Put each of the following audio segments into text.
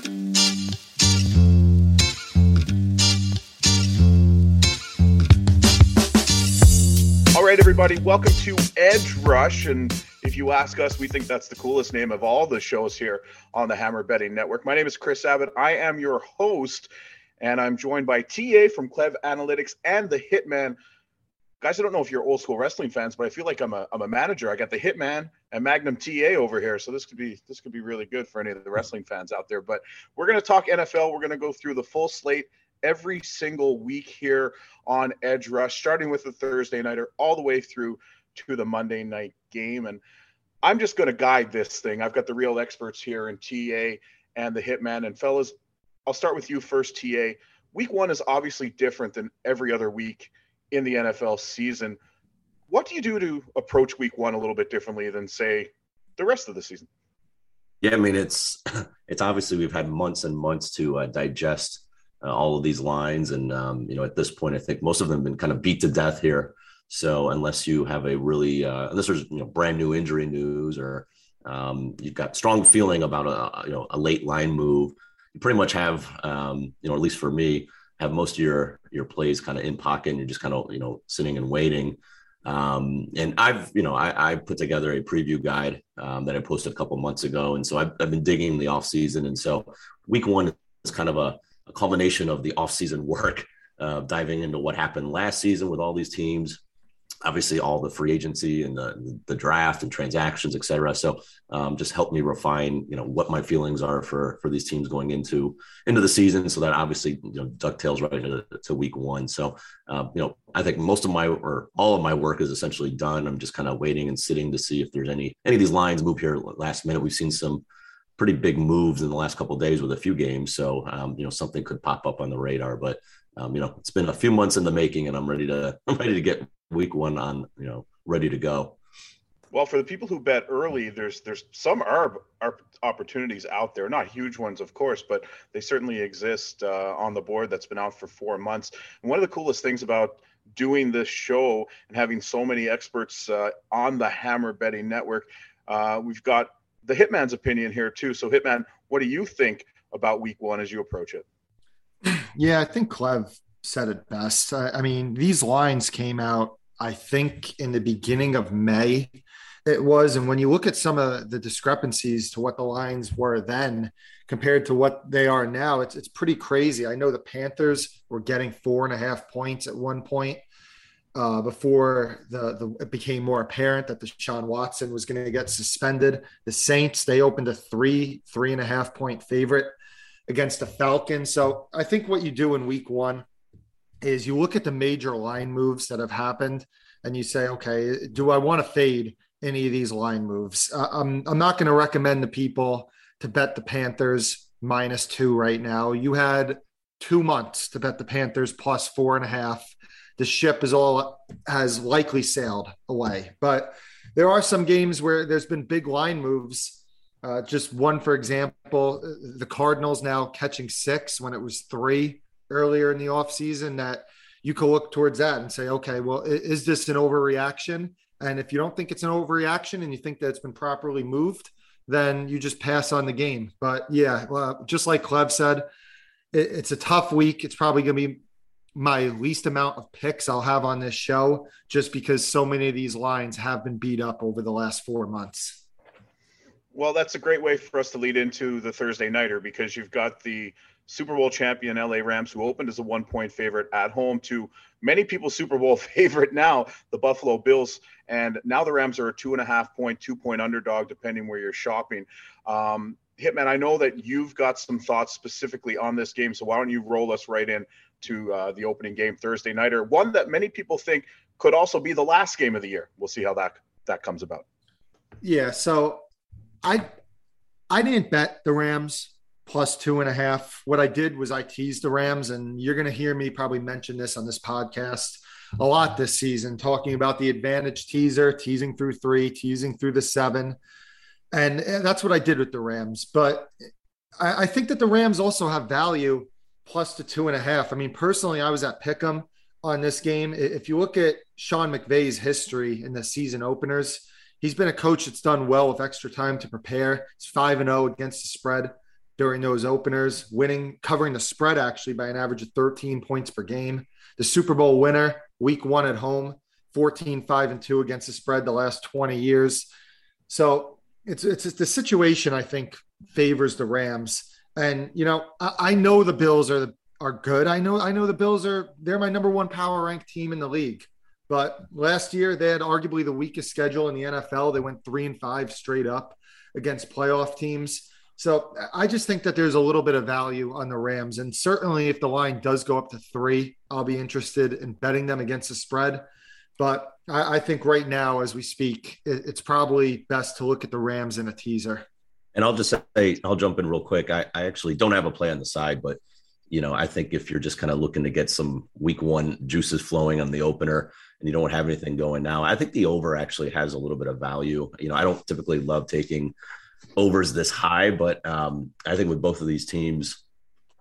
All right, everybody, welcome to Edge Rush. And if you ask us, we think that's the coolest name of all the shows here on the Hammer Betting Network. My name is Kris Abbott. I am your host, and I'm joined by TA from Clev Analytics and the Hitman. Guys, I don't know if you're old school wrestling fans, but I feel like I'm a, I'm a manager. I got the Hitman and Magnum TA over here, so this could be this could be really good for any of the wrestling fans out there. But we're going to talk NFL. We're going to go through the full slate every single week here on Edge Rush, starting with the Thursday nighter all the way through to the Monday night game. And I'm just going to guide this thing. I've got the real experts here in TA and the Hitman. And fellas, I'll start with you first, TA. Week one is obviously different than every other week in the NFL season. What do you do to approach week one a little bit differently than, say, the rest of the season? Yeah, I mean it's it's obviously we've had months and months to uh, digest uh, all of these lines. And, um, you know, at this point, I think most of them have been kind of beat to death here. So unless you have a really, uh, unless there's, you know, brand new injury news or um, you've got strong feeling about a, you know, a late line move, you pretty much have, um, you know, at least for me, have most of your, your plays kind of in pocket and you're just kind of, you know, sitting and waiting. Um, and I've, you know, I, I put together a preview guide um, that I posted a couple months ago. And so I've, I've been digging the off season. And so week one is kind of a, a culmination of the off season work, uh, diving into what happened last season with all these teams, obviously all the free agency and the, the draft and transactions, et cetera. So um, just help me refine, you know, what my feelings are for for these teams going into into the season. So that obviously, you know, ducktails right into to week one. So, uh, you know, I think most of my or all of my work is essentially done. I'm just kind of waiting and sitting to see if there's any any of these lines move here last minute. We've seen some pretty big moves in the last couple days with a few games. So, um, you know, something could pop up on the radar, but, um, you know, it's been a few months in the making and I'm ready to, I'm ready to get week one on, you know, ready to go. Well, for the people who bet early, there's there's some are, are opportunities out there, not huge ones, of course, but they certainly exist uh, on the board that's been out for four months. And one of the coolest things about doing this show and having so many experts uh, on the Hammer Betting Network, uh, we've got the hitman's opinion here too. So, hitman, what do you think about week one as you approach it? Yeah, I think Clev said it best. I, I mean, these lines came out, I think, in the beginning of May. It was, and when you look at some of the discrepancies to what the lines were then compared to what they are now, it's it's pretty crazy. I know the Panthers were getting four and a half points at one point uh, before the, the it became more apparent that the Deshaun Watson was going to get suspended. The Saints they opened a three three and a half point favorite against the Falcons. So I think what you do in Week One is you look at the major line moves that have happened and you say, okay, do I want to fade any of these line moves? Uh, I'm I'm not going to recommend the people to bet the Panthers minus two right now. You had two months to bet the Panthers plus four and a half the ship is all has likely sailed away. But there are some games where there's been big line moves. Uh, just one, for example, the Cardinals now catching six when it was three earlier in the offseason that you can look towards that and say, okay, well, is this an overreaction? And if you don't think it's an overreaction and you think that it's been properly moved, then you just pass on the game. But yeah, well, just like Clev said, it, it's a tough week. It's probably going to be my least amount of picks I'll have on this show just because so many of these lines have been beat up over the last four months. Well, that's a great way for us to lead into the Thursday nighter because you've got the Super Bowl champion LA Rams who opened as a one point favorite at home to many people's Super Bowl favorite now, the Buffalo Bills. And now the Rams are a two and a half point, two point underdog, depending where you're shopping. Um, Hitman, I know that you've got some thoughts specifically on this game. So why don't you roll us right in to uh, the opening game Thursday nighter, one that many people think could also be the last game of the year. We'll see how that that comes about. Yeah, so I I didn't bet the Rams plus two and a half. What I did was I teased the Rams, and you're going to hear me probably mention this on this podcast a lot this season, talking about the advantage teaser, teasing through three, teasing through the seven. And that's what I did with the Rams. But I, I think that the Rams also have value plus the two and a half. I mean, personally, I was at Pick'em on this game. If you look at Sean McVay's history in the season openers, he's been a coach that's done well with extra time to prepare. He's five and zero oh against the spread. during those openers, winning, covering the spread actually by an average of 13 points per game. The Super Bowl winner, week one at home, 14, 5, and 2 against the spread the last 20 years. So it's it's, it's the situation I think favors the Rams. And you know, I, I know the Bills are the, are good. I know I know the Bills are they're my number one power ranked team in the league. But last year they had arguably the weakest schedule in the NFL. They went three and five straight up against playoff teams. So I just think that there's a little bit of value on the Rams. And certainly if the line does go up to three, I'll be interested in betting them against the spread. But I, I think right now, as we speak, it, it's probably best to look at the Rams in a teaser. And I'll just say, I'll jump in real quick. I, I actually don't have a play on the side, but you know, I think if you're just kind of looking to get some week one juices flowing on the opener and you don't have anything going now, I think the over actually has a little bit of value. You know, I don't typically love taking overs this high, but um, I think with both of these teams,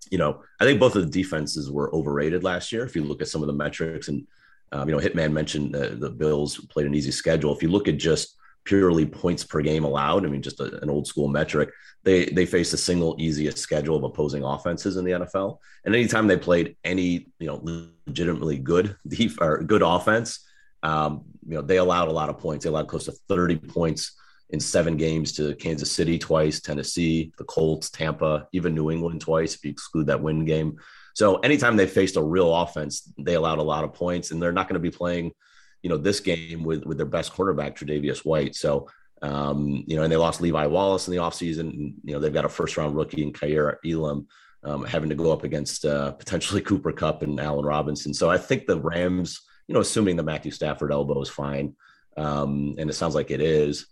you know, I think both of the defenses were overrated last year. If you look at some of the metrics and, um, you know, Hitman mentioned the Bills played an easy schedule. If you look at just purely points per game allowed, I mean, just a, an old school metric, they they faced the single easiest schedule of opposing offenses in the NFL. And anytime they played any, you know, legitimately good def- or good offense, um, you know, they allowed a lot of points. They allowed close to 30 points in seven games to Kansas City twice, Tennessee, the Colts, Tampa, even New England twice, if you exclude that win game. So anytime they faced a real offense, they allowed a lot of points, and they're not going to be playing, you know, this game with with their best quarterback, Tre'Davious White. So um, you know, and they lost Levi Wallace in the offseason. You know, they've got a first round rookie in Kaiir Elam um, having to go up against uh, potentially Cooper Kupp and Allen Robinson. So I think the Rams, you know, assuming the Matthew Stafford elbow is fine, um, and it sounds like it is,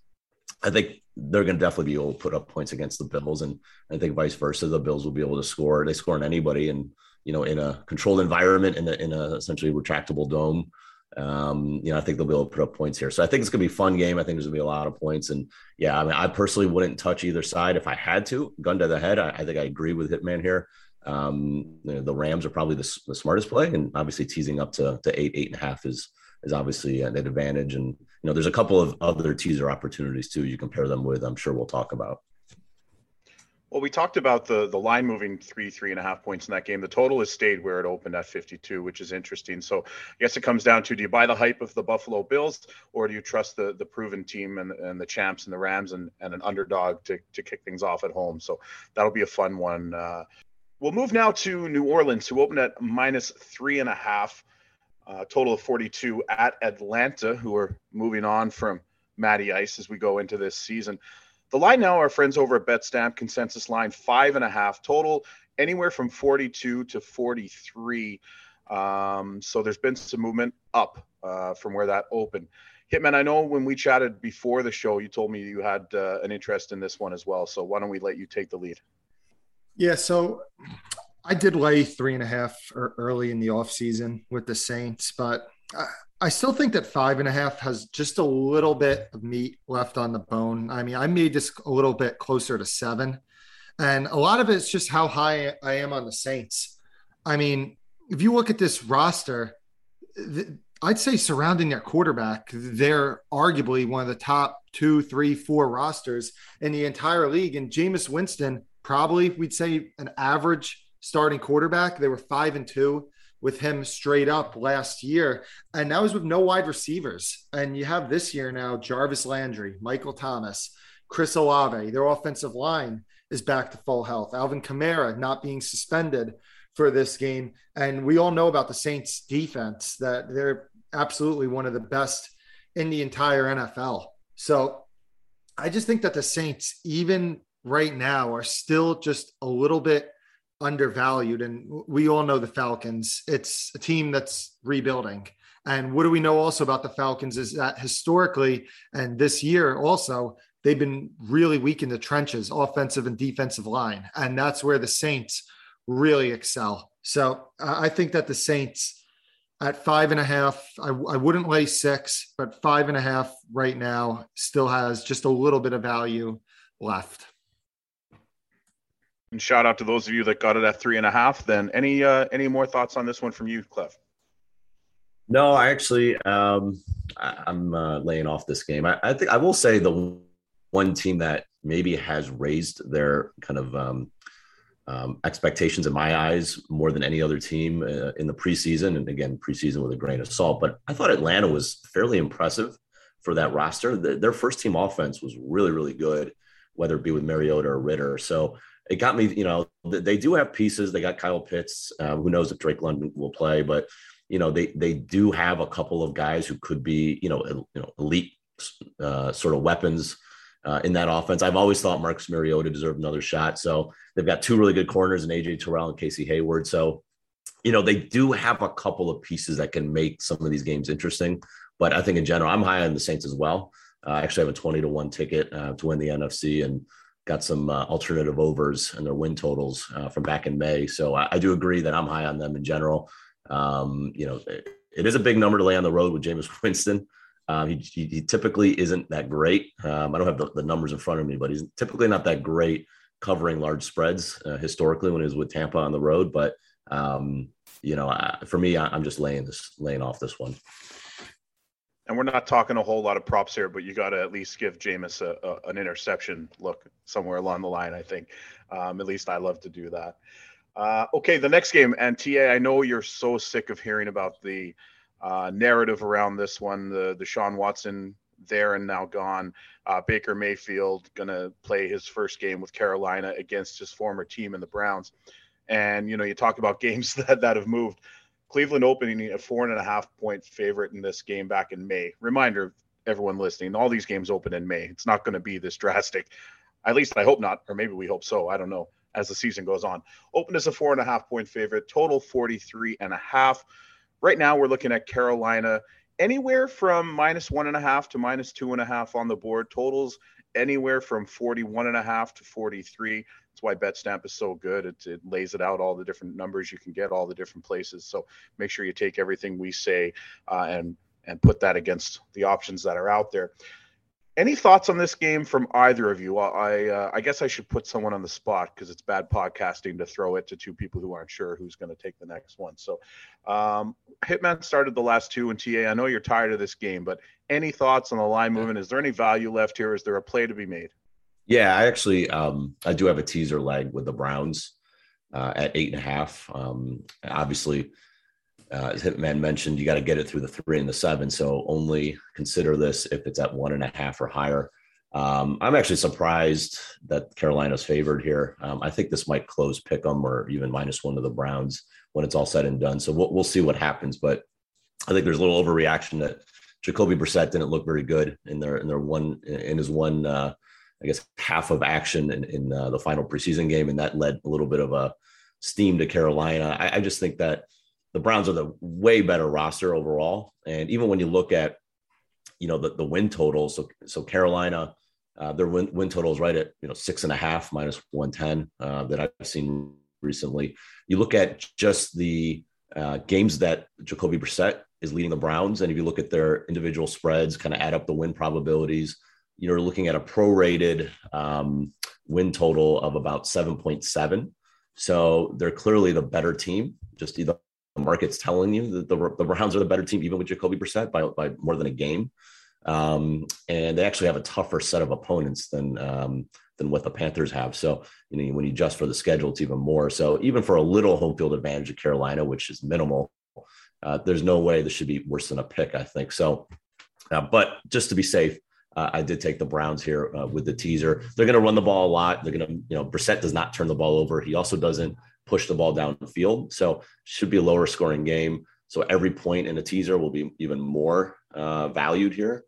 I think they're going to definitely be able to put up points against the Bills, and I think vice versa, the Bills will be able to score. They score on anybody, and you know, in a controlled environment, in a, in a essentially retractable dome. Um, you know, I think they'll be able to put up points here. So I think it's going to be a fun game. I think there's going to be a lot of points. And yeah, I mean, I personally wouldn't touch either side if I had to. Gun to the head, I, I think I agree with Hitman here. Um, you know, the Rams are probably the, the, smartest play, and obviously teasing up to, to eight, eight and a half is is obviously an advantage. And you know, there's a couple of other teaser opportunities too. You compare them with. I'm sure we'll talk about. Well, we talked about the the line moving three, three and a half points in that game. The total has stayed where it opened at 52, which is interesting. So I guess it comes down to do you buy the hype of the Buffalo Bills or do you trust the the proven team and, and the champs and the Rams and, and an underdog to, to kick things off at home? So that'll be a fun one. Uh, we'll move now to New Orleans, who opened at minus three and a half, uh, total of 42 at Atlanta, who are moving on from Matty Ice as we go into this season. The line now, our friends over at BetStamp consensus line five and a half total, anywhere from 42 to 43. Um, so there's been some movement up uh, from where that opened. Hitman, I know when we chatted before the show, you told me you had uh, an interest in this one as well. So why don't we let you take the lead? Yeah, so I did lay three and a half early in the off season with the Saints, but I still think that five and a half has just a little bit of meat left on the bone. I mean, I made this a little bit closer to seven, and a lot of it's just how high I am on the Saints. I mean, if you look at this roster, I'd say surrounding their quarterback, they're arguably one of the top two, three, four rosters in the entire league. And Jameis Winston, probably we'd say an average starting quarterback. They were five and two with him straight up last year. And that was with no wide receivers. And you have this year now Jarvis Landry, Michael Thomas, Chris Olave. Their offensive line is back to full health. Alvin Kamara not being suspended for this game. And we all know about the Saints defense that they're absolutely one of the best in the entire NFL. So I just think that the Saints, even right now, are still just a little bit undervalued. And we all know the Falcons. It's a team that's rebuilding. And what do we know also about the Falcons is that historically and this year also, they've been really weak in the trenches, offensive and defensive line. And that's where the Saints really excel. So I think that the Saints at five and a half, I, I wouldn't lay six, but five and a half right now still has just a little bit of value left. And shout out to those of you that got it at three and a half. Then any uh, any more thoughts on this one from you, Clev? No, I actually um, I, am uh, laying off this game. I, I, think I will say the one team that maybe has raised their kind of um, um, expectations in my eyes more than any other team uh, in the preseason. And again, preseason with a grain of salt. But I thought Atlanta was fairly impressive for that roster. The, their first team offense was really, really good, whether it be with Mariota or Ridder. So it got me, you know, they do have pieces. They got Kyle Pitts. Uh, who knows if Drake London will play, but you know, they they do have a couple of guys who could be, you know, you know, elite uh, sort of weapons uh, in that offense. I've always thought Marcus Mariota deserved another shot. So they've got two really good corners in AJ Terrell and Casey Hayward. So, you know, they do have a couple of pieces that can make some of these games interesting. But I think in general, I'm high on the Saints as well. Uh, I actually have a 20 to 1 ticket uh, to win the NFC and got some uh, alternative overs and their win totals uh, from back in May. So I, I, do agree that I'm high on them in general. Um, you know, it, it is a big number to lay on the road with Jameis Winston. Um, he, he, he, typically isn't that great. Um, I don't have the, the, numbers in front of me, but he's typically not that great covering large spreads uh, historically when he was with Tampa on the road. But um, you know, uh, for me, I, am just laying this laying off this one. And we're not talking a whole lot of props here, but you got to at least give Jameis a, a, an interception look somewhere along the line. I think, um, at least I love to do that. Uh, okay, the next game, and TA, I know you're so sick of hearing about the uh, narrative around this one. The the Sean Watson there and now gone. Uh, Baker Mayfield going to play his first game with Carolina against his former team in the Browns. And you know, you talk about games that that have moved. Cleveland opening a four and a half point favorite in this game back in May. Reminder, everyone listening, all these games open in May. It's not going to be this drastic. At least I hope not, or maybe we hope so. I don't know as the season goes on. Open as a four and a half point favorite, total 43 and a half. Right now, we're looking at Carolina anywhere from minus one and a half to minus two and a half on the board. Totals anywhere from 41 and a half to 43. That's why BetStamp is so good. It, it lays it out all the different numbers you can get, all the different places. So make sure you take everything we say uh, and and put that against the options that are out there. Any thoughts on this game from either of you? I uh, I guess I should put someone on the spot because it's bad podcasting to throw it to two people who aren't sure who's going to take the next one. So, um, Hitman started the last two, and TA. I know you're tired of this game, but any thoughts on the line movement? Is there any value left here? Is there a play to be made? Yeah, I actually um, I do have a teaser leg with the Browns uh, at eight and a half. Um, obviously uh, as Hitman mentioned, you got to get it through the three and the seven. So only consider this if it's at one and a half or higher. Um, I'm actually surprised that Carolina's favored here. Um, I think this might close pick them or even minus one to the Browns when it's all said and done. So we'll, we'll see what happens. But I think there's a little overreaction that Jacoby Brissett didn't look very good in their in their one in his one uh, I guess half of action in, in uh, the final preseason game, and that led a little bit of a steam to Carolina. I, I just think that the Browns are the way better roster overall. And even when you look at, you know, the, the win total, so so Carolina, uh, their win, win total is right at you know six and a half minus one ten uh, that I've seen recently. You look at just the uh, games that Jacoby Brissett is leading the Browns, and if you look at their individual spreads, kind of add up the win probabilities, you're looking at a prorated um, win total of about seven point seven. So they're clearly the better team, just the market's telling you that the, the Browns are the better team, even with Jacoby Brissett by, by more than a game. Um, and they actually have a tougher set of opponents than um, than what the Panthers have. So you know when you adjust for the schedule, it's even more. So even for a little home field advantage of Carolina, which is minimal, uh, there's no way this should be worse than a pick. I think so. Uh, but just to be safe, uh, I did take the Browns here uh, with the teaser. They're going to run the ball a lot. They're going to, you know, Brissett does not turn the ball over. He also doesn't push the ball down the field. So should be a lower scoring game. So every point in a teaser will be even more uh, valued here.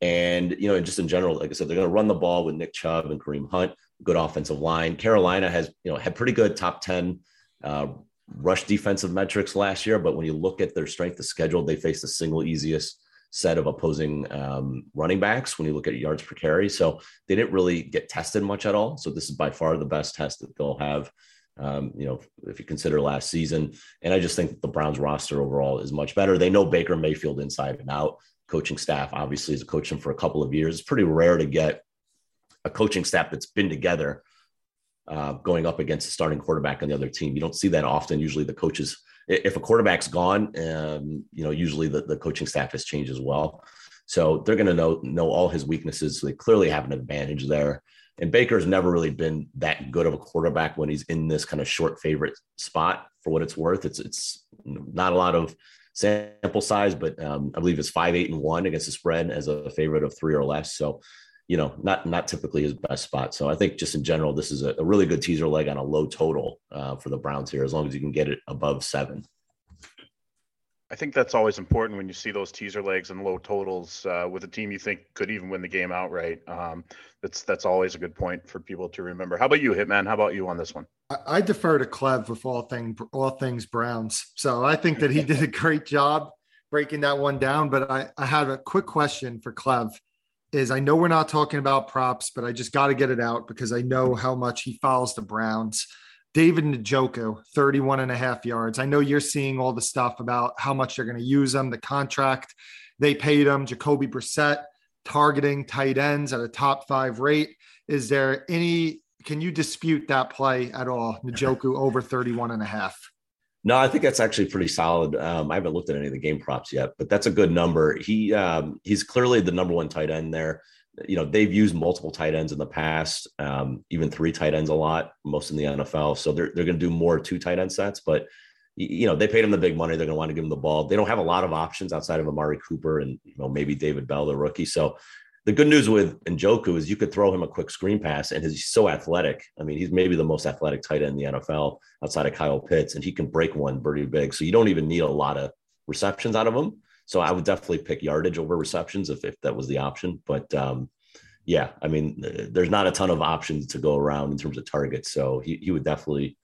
And, you know, just in general, like I said, they're going to run the ball with Nick Chubb and Kareem Hunt, good offensive line. Carolina has, you know, had pretty good top 10 uh, rush defensive metrics last year. But when you look at their strength of schedule, they face the single easiest set of opposing um, running backs when you look at yards per carry. So they didn't really get tested much at all. So this is by far the best test that they'll have um, you know, if you consider last season. And I just think the Browns roster overall is much better. They know Baker Mayfield inside and out. Coaching staff obviously has coached him for a couple of years. It's pretty rare to get a coaching staff that's been together uh, going up against a starting quarterback on the other team. You don't see that often. Usually the coaches, if a quarterback's gone, um, you know, usually the, the coaching staff has changed as well. So they're going to know know all his weaknesses. So they clearly have an advantage there. And Baker's never really been that good of a quarterback when he's in this kind of short favorite spot. For what it's worth, it's it's not a lot of sample size, but um, I believe it's five, eight, and one against the spread as a favorite of three or less. So, you know, not not typically his best spot. So I think just in general, this is a, a really good teaser leg on a low total uh, for the Browns here, as long as you can get it above seven. I think that's always important when you see those teaser legs and low totals uh, with a team you think could even win the game outright. Um, that's that's always a good point for people to remember. How about you, Hitman? How about you on this one? I, I defer to Clev with all thing all things Browns. So I think that he did a great job breaking that one down. But I, I have a quick question for Clev. Is I know we're not talking about props, but I just got to get it out because I know how much he follows the Browns. David Njoku, 31 and a half yards. I know you're seeing all the stuff about how much they're going to use them, the contract they paid him, Jacoby Brissett targeting tight ends at a top five rate. Is there any, can you dispute that play at all? Njoku over 31 and a half. No, I think that's actually pretty solid. Um, I haven't looked at any of the game props yet, but that's a good number. He um, he's clearly the number one tight end there you know they've used multiple tight ends in the past, um, even three tight ends a lot, most in the NFL. So they're they're going to do more two tight end sets, but you know they paid him the big money. They're going to want to give him the ball. They don't have a lot of options outside of Amari Cooper and you know maybe David Bell, the rookie. So the good news with Njoku is you could throw him a quick screen pass, and he's so athletic. I mean, he's maybe the most athletic tight end in the NFL outside of Kyle Pitts, and he can break one pretty big. So you don't even need a lot of receptions out of him. So I would definitely pick yardage over receptions if, if that was the option. But um, yeah, I mean, there's not a ton of options to go around in terms of targets. So he, he would definitely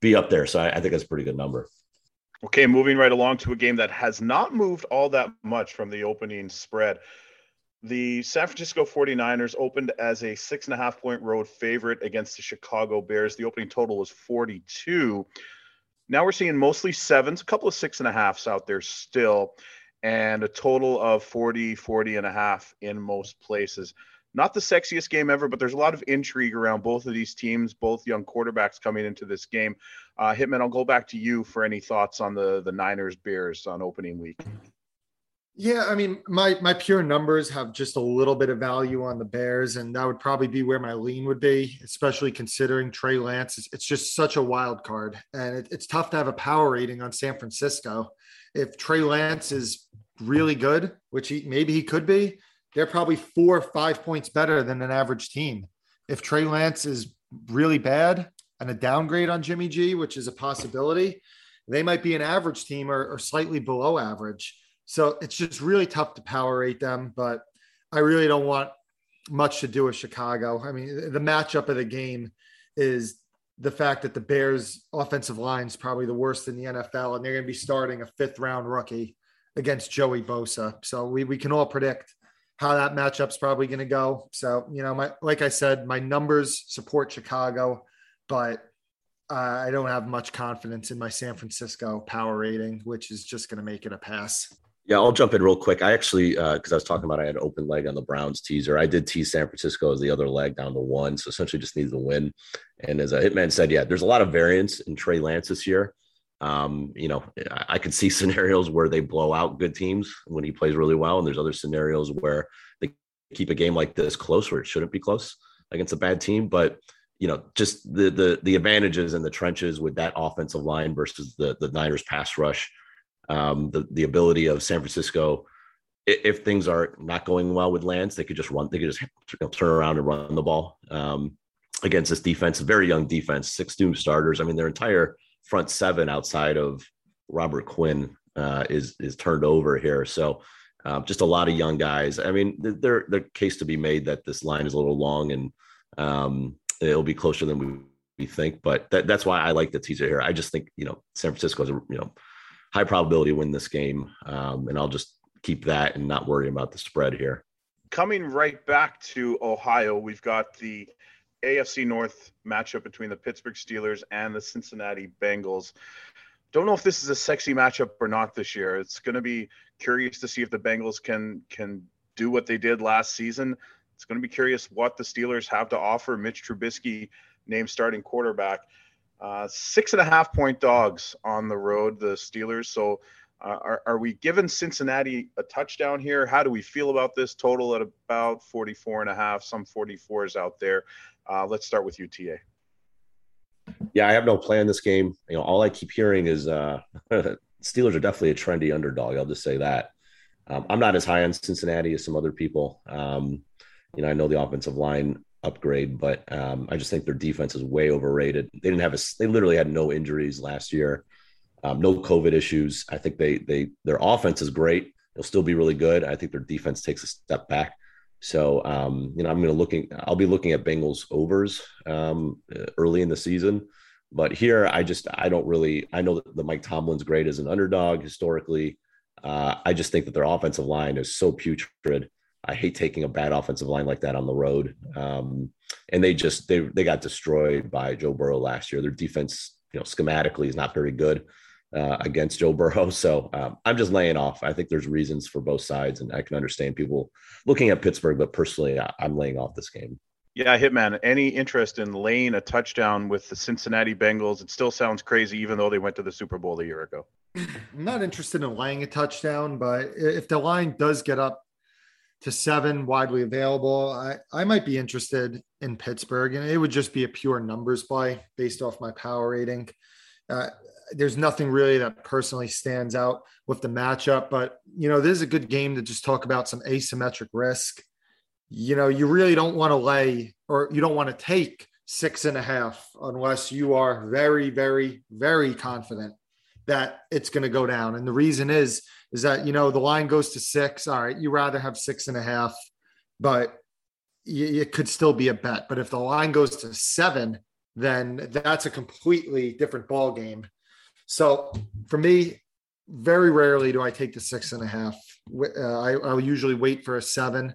be up there. So I, I think that's a pretty good number. Okay, moving right along to a game that has not moved all that much from the opening spread. The San Francisco 49ers opened as a six and a half point road favorite against the Chicago Bears. The opening total was 42. Now we're seeing mostly sevens, a couple of six and a halfs out there still, and a total of 40, 40 and a half in most places not the sexiest game ever, but there's a lot of intrigue around both of these teams, both young quarterbacks coming into this game. Uh, Hitman, I'll go back to you for any thoughts on the the Niners Bears on opening week. Yeah, I mean, my my pure numbers have just a little bit of value on the Bears, and that would probably be where my lean would be, especially considering Trey Lance. It's, it's just such a wild card, and it, it's tough to have a power rating on San Francisco. If Trey Lance is really good, which he maybe he could be, they're probably four or five points better than an average team. If Trey Lance is really bad and a downgrade on Jimmy G, which is a possibility, they might be an average team or, or slightly below average. So it's just really tough to power rate them. But I really don't want much to do with Chicago. I mean, the matchup of the game is the fact that the Bears' offensive line is probably the worst in the NFL, and they're going to be starting a fifth round rookie against Joey Bosa. So we, we can all predict how that matchup's probably going to go. So, you know, my like I said, my numbers support Chicago, but I don't have much confidence in my San Francisco power rating, which is just going to make it a pass. Yeah, I'll jump in real quick. I actually, because uh, I was talking about, I had open leg on the Browns teaser. I did tease San Francisco as the other leg down to one, so essentially just needs the win. And as a hitman said, yeah, there's a lot of variance in Trey Lance this year. Um, you know, I could see scenarios where they blow out good teams when he plays really well, and there's other scenarios where they keep a game like this close where it shouldn't be close against a bad team. But you know, just the the the advantages in the trenches with that offensive line versus the the Niners pass rush, um, the the ability of San Francisco. If things are not going well with Lance, they could just run. They could just turn around and run the ball um, against this defense. very young defense, six new starters. I mean, their entire front seven outside of Robert Quinn uh, is is turned over here. So um, just a lot of young guys. I mean, there the case to be made that this line is a little long and um, it'll be closer than we, we think. But that, that's why I like the teaser here. I just think you know San Francisco is a you know high probability to win this game, um, and I'll just keep that and not worry about the spread here. Coming right back to Ohio, we've got the AFC North matchup between the Pittsburgh Steelers and the Cincinnati Bengals. Don't know if this is a sexy matchup or not this year. It's going to be curious to see if the Bengals can can do what they did last season. It's going to be curious what the Steelers have to offer. Mitch Trubisky, named starting quarterback, uh, six and a half point dogs on the road. The Steelers. So Uh, are, are we giving Cincinnati a touchdown here? How do we feel about this total at about 44 and a half, some 44s out there? Uh, let's start with UTA. Yeah, I have no plan this game. You know, all I keep hearing is uh, Steelers are definitely a trendy underdog. I'll just say that. Um, I'm not as high on Cincinnati as some other people. Um, you know, I know the offensive line upgrade, but um, I just think their defense is way overrated. They didn't have a, they literally had no injuries last year, um, no COVID issues. I think they they their offense is great. They'll still be really good. I think their defense takes a step back. So um, you know, I'm going to looking. I'll be looking at Bengals overs um, early in the season, but here I just I don't really. I know that the Mike Tomlin's great as an underdog historically. Uh, I just think that their offensive line is so putrid I hate taking a bad offensive line like that on the road. Um, and they just they they got destroyed by Joe Burrow last year. Their defense, you know, schematically is not very good uh, against Joe Burrow. So um, I'm just laying off. I think there's reasons for both sides, and I can understand people looking at Pittsburgh, but personally, I, I'm laying off this game. Yeah, Hitman. Any interest in laying a touchdown with the Cincinnati Bengals? It still sounds crazy, even though they went to the Super Bowl a year ago. I'm not interested in laying a touchdown, but if the line does get up to seven widely available. I, I might be interested in Pittsburgh, and it would just be a pure numbers play based off my power rating. Uh, there's nothing really that personally stands out with the matchup, but you know, this is a good game to just talk about some asymmetric risk. You know, you really don't want to lay or you don't want to take six and a half unless you are very, very, very confident that it's going to go down. And the reason is is that you know the line goes to six. All right, you rather have six and a half, but it could still be a bet. But if the line goes to seven, then that's a completely different ball game. So for me, very rarely do I take the six and a half. Uh, I, I'll usually wait for a seven,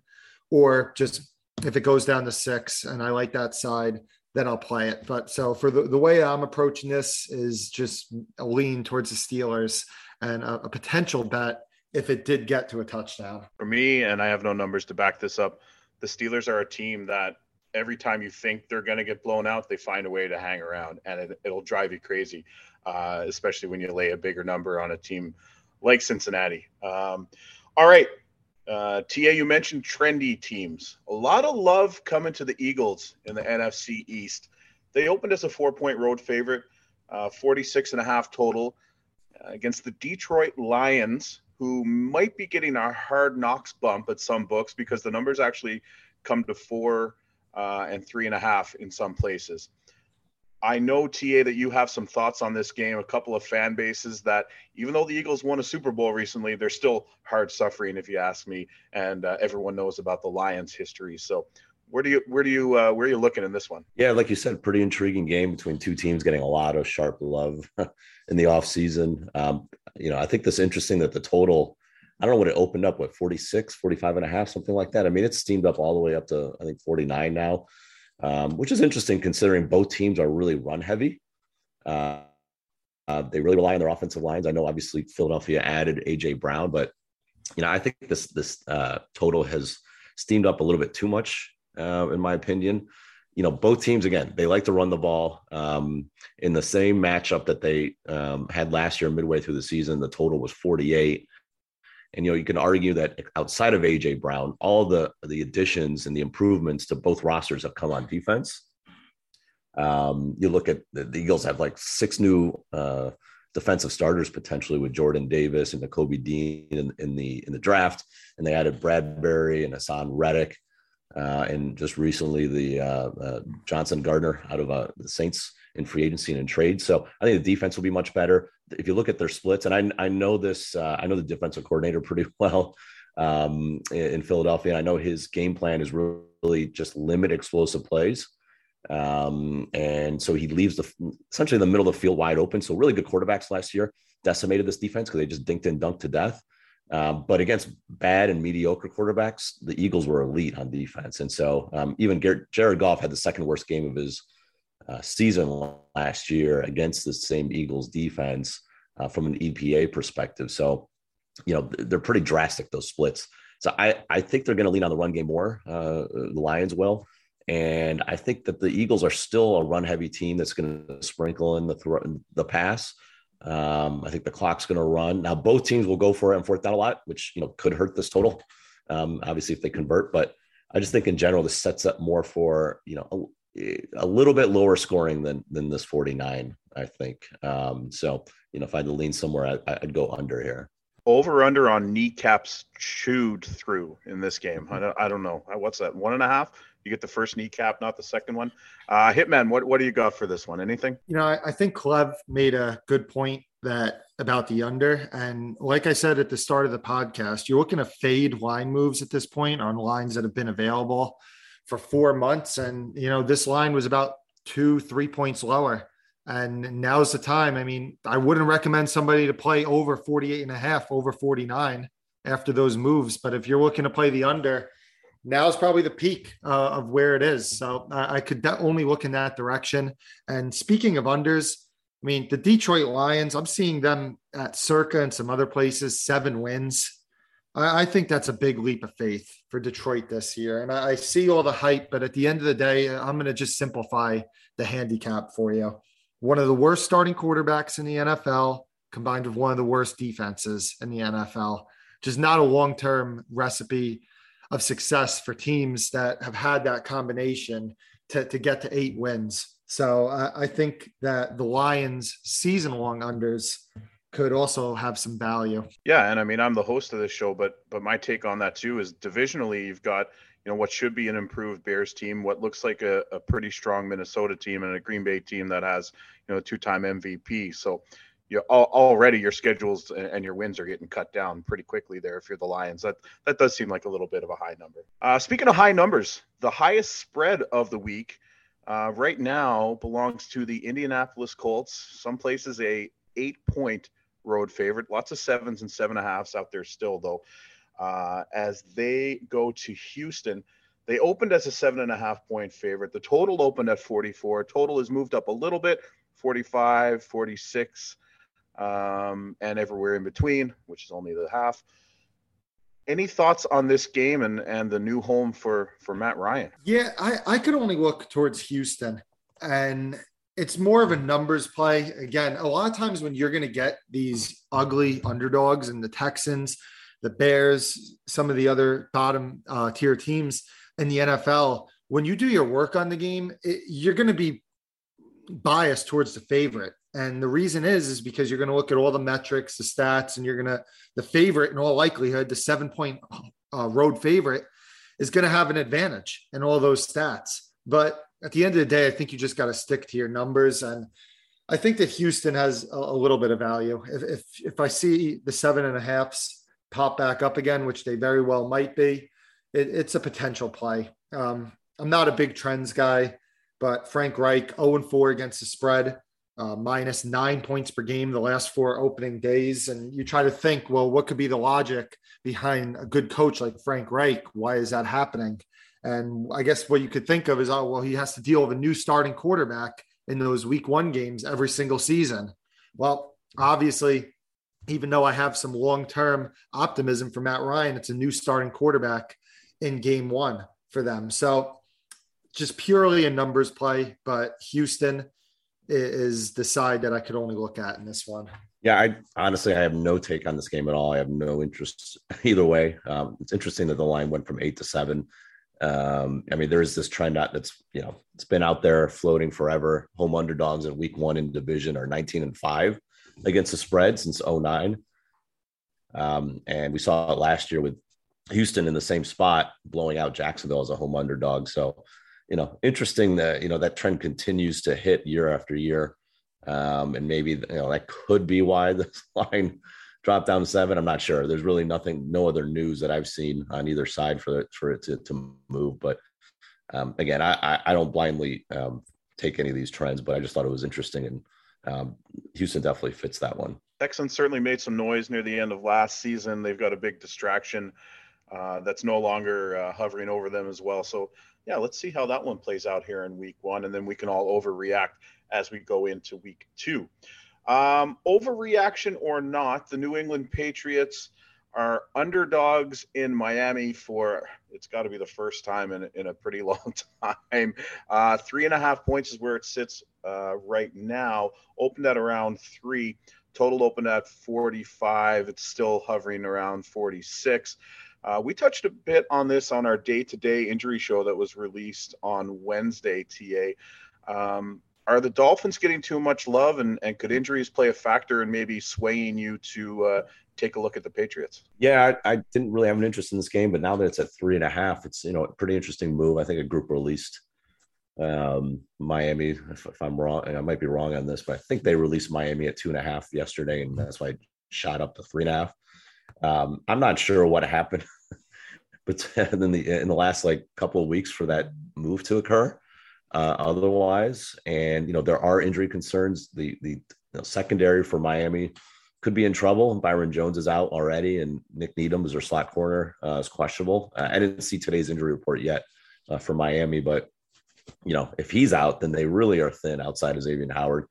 or just if it goes down to six and I like that side, then I'll play it. But so for the, the way I'm approaching this is just a lean towards the Steelers and a, a potential bet if it did get to a touchdown. For me, and I have no numbers to back this up, the Steelers are a team that every time you think they're going to get blown out, they find a way to hang around, and it, will drive you crazy, uh, especially when you lay a bigger number on a team like Cincinnati. Um, all right. Uh, TA, you mentioned trendy teams. A lot of love coming to the Eagles in the NFC East. They opened as a four point road favorite, uh, 46 and a half total against the Detroit Lions, who might be getting a hard knocks bump at some books because the numbers actually come to four uh, and three and a half in some places. I know TA that you have some thoughts on this game. A couple of fan bases that, even though the Eagles won a Super Bowl recently, they're still hard suffering, if you ask me. And uh, everyone knows about the Lions' history. So, where do you where do you uh, where are you looking in this one? Yeah, like you said, pretty intriguing game between two teams getting a lot of sharp love in the off season. Um, you know, I think this interesting that the total. I don't know what it opened up with 46, 45 and a half, something like that. I mean, it's steamed up all the way up to I think 49 now, um, which is interesting considering both teams are really run heavy. Uh, uh, they really rely on their offensive lines. I know obviously Philadelphia added AJ Brown, but you know, I think this this uh, total has steamed up a little bit too much uh, in my opinion. You know, both teams again, they like to run the ball. Um, in the same matchup that they um, had last year, midway through the season, the total was 48. And you know, you can argue that outside of AJ Brown, all the the additions and the improvements to both rosters have come on defense. Um, you look at the, the, Eagles have like six new uh, defensive starters potentially with Jordan Davis and Nakobe Dean in, in, the in the draft, and they added Bradberry and Haason Reddick. Uh, and just recently the uh, uh, Johnson Gardner out of uh, the Saints in free agency and in trade. So I think the defense will be much better. If you look at their splits, and I, I know this, uh, I know the defensive coordinator pretty well um, in Philadelphia. I know his game plan is really just limit explosive plays. Um, and so he leaves the essentially the middle of the field wide open. So really good quarterbacks last year decimated this defense because they just dinked and dunked to death. Um, but against bad and mediocre quarterbacks, the Eagles were elite on defense. And so um, even Garrett, Jared Goff had the second worst game of his uh, season last year against the same Eagles defense uh, from an EPA perspective. So, you know, they're pretty drastic, those splits. So I, I think they're going to lean on the run game more, uh, the Lions will. And I think that the Eagles are still a run heavy team that's going to sprinkle in the, th- the pass. Um, I think the clock's going to run. Now, both teams will go for it on fourth down a lot, which you know could hurt this total. Um, obviously, if they convert, but I just think in general this sets up more for you know a, a little bit lower scoring than than this 49. I think. Um, so you know, if I had to lean somewhere, I, I'd go under here over under on kneecaps chewed through in this game. I don't, I don't know. What's that? One and a half? You get the first kneecap, not the second one. Uh, Hitman, what, what do you got for this one? Anything? You know, I, I think Clev made a good point that about the under. And like I said at the start of the podcast, you're looking to fade line moves at this point on lines that have been available for four months. And, you know, this line was about two, three points lower. And now's the time. I mean, I wouldn't recommend somebody to play over 48 and a half, over 49 after those moves. But if you're looking to play the under, now is probably the peak uh, of where it is. So I, could only look in that direction. And speaking of unders, I mean, the Detroit Lions, I'm seeing them at Circa and some other places, seven wins. I, I think that's a big leap of faith for Detroit this year. And I, I see all the hype, but at the end of the day, I'm going to just simplify the handicap for you one of the worst starting quarterbacks in the NFL combined with one of the worst defenses in the NFL. Just not a long term recipe of success for teams that have had that combination to, to get to eight wins. So uh, I think that the Lions season long unders could also have some value. Yeah, and I mean I'm the host of this show, but but my take on that too is divisionally you've got you know what should be an improved Bears team, what looks like a, a pretty strong Minnesota team, and a Green Bay team that has you know a two-time MVP. So you already your schedules and your wins are getting cut down pretty quickly there if you're the Lions. That that does seem like a little bit of a high number. Uh, speaking of high numbers, the highest spread of the week uh, right now belongs to the Indianapolis Colts. Some places a eight-point road favorite. Lots of sevens and seven and a halfs out there still though uh, as they go to Houston. They opened as a seven and a half point favorite. The total opened at 44. Total has moved up a little bit 45, 46, um, and everywhere in between, which is only the half. Any thoughts on this game and, and the new home for, for Matt Ryan? Yeah, I, I could only look towards Houston. And it's more of a numbers play. Again, a lot of times when you're going to get these ugly underdogs and the Texans, the Bears, some of the other bottom uh, tier teams in the NFL, when you do your work on the game, it, you're going to be biased towards the favorite. And the reason is, is because you're going to look at all the metrics, the stats, and you're going to, the favorite in all likelihood, the seven point uh, road favorite is going to have an advantage in all those stats. But at the end of the day, I think you just got to stick to your numbers. And I think that Houston has a, a little bit of value. If, if, if I see the seven and a halfs pop back up again, which they very well might be, it, it's a potential play. Um, I'm not a big trends guy, but Frank Reich 0 4 against the spread, uh, minus nine points per game the last four opening days. And you try to think, well, what could be the logic behind a good coach like Frank Reich? Why is that happening? And I guess what you could think of is, oh, well, he has to deal with a new starting quarterback in those week one games every single season. Well, obviously, even though I have some long term optimism for Matt Ryan, it's a new starting quarterback in game one for them. So just purely a numbers play, but Houston is the side that I could only look at in this one. Yeah, I honestly I have no take on this game at all. I have no interest either way. Um, it's interesting that the line went from eight to seven. Um, I mean, there is this trend out that's you know it's been out there floating forever. Home underdogs in week one in division are 19 and five against the spread since 09. Um, and we saw it last year with Houston in the same spot, blowing out Jacksonville as a home underdog. So, you know, interesting that, you know, that trend continues to hit year after year. Um, and maybe, you know, that could be why the line dropped down seven. I'm not sure. There's really nothing, no other news that I've seen on either side for it, for it to, to move. But um, again, I, I don't blindly um, take any of these trends, but I just thought it was interesting and um, Houston definitely fits that one. Texans certainly made some noise near the end of last season. They've got a big distraction uh, that's no longer uh, hovering over them as well. So, yeah, let's see how that one plays out here in week one, and then we can all overreact as we go into week two. Um, overreaction or not, the New England Patriots are underdogs in Miami for it's got to be the first time in, in a pretty long time. Uh, three and a half points is where it sits uh, right now. Opened at around three. total opened at 45. It's still hovering around 46. Uh, we touched a bit on this on our day-to-day injury show that was released on Wednesday. Ta, um, are the Dolphins getting too much love, and, and could injuries play a factor in maybe swaying you to uh, take a look at the Patriots? Yeah, I, I, didn't really have an interest in this game, but now that it's at three and a half, it's you know a pretty interesting move. I think a group released um, Miami. If, if, I'm wrong, and I might be wrong on this, but I think they released Miami at two and a half yesterday, and that's why I shot up to three and a half. Um, I'm not sure what happened, but in the in the last like couple of weeks for that move to occur uh, otherwise. And you know there are injury concerns. The the you know, secondary for Miami could be in trouble. Byron Jones is out already, and Nik Needham is their slot corner uh, is questionable. Uh, I didn't see today's injury report yet uh, for Miami, but you know if he's out, then they really are thin outside of Xavier Howard.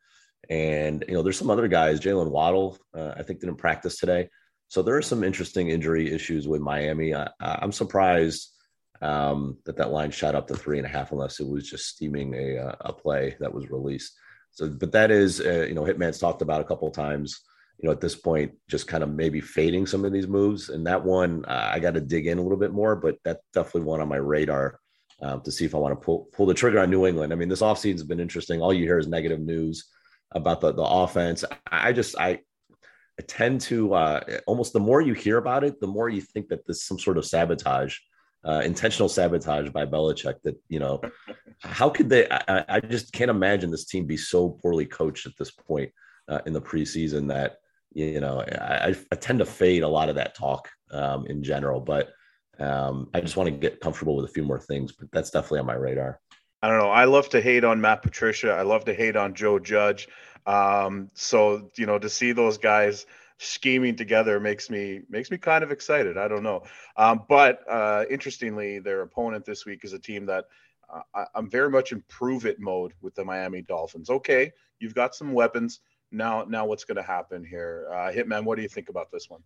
And you know there's some other guys. Jaylen Waddle, uh, I think, didn't practice today. So there are some interesting injury issues with Miami. I, am surprised um, that that line shot up to three and a half, unless it was just steaming a, uh, a play that was released. So, but that is, uh, you know, Hitman's talked about a couple of times. You know, at this point, just kind of maybe fading some of these moves. And that one, uh, I got to dig in a little bit more, but that's definitely one on my radar um, to see if I want to pull pull the trigger on New England. I mean, this offseason has been interesting. All you hear is negative news about the the offense. I just I tend to uh, almost the more you hear about it, the more you think that this is some sort of sabotage uh, intentional sabotage by Belichick. That you know, how could they? I, I, just can't imagine this team be so poorly coached at this point uh, in the preseason that you know I, I, tend to fade a lot of that talk um, in general. But um, I just want to get comfortable with a few more things. But that's definitely on my radar. I don't know. I love to hate on Matt Patricia. I love to hate on Joe Judge. Um, so you know, to see those guys scheming together makes me makes me kind of excited. I don't know, um, but uh, interestingly, their opponent this week is a team that uh, I'm very much in prove it mode with the Miami Dolphins. Okay, you've got some weapons now. Now what's going to happen here, uh, Hitman? What do you think about this one?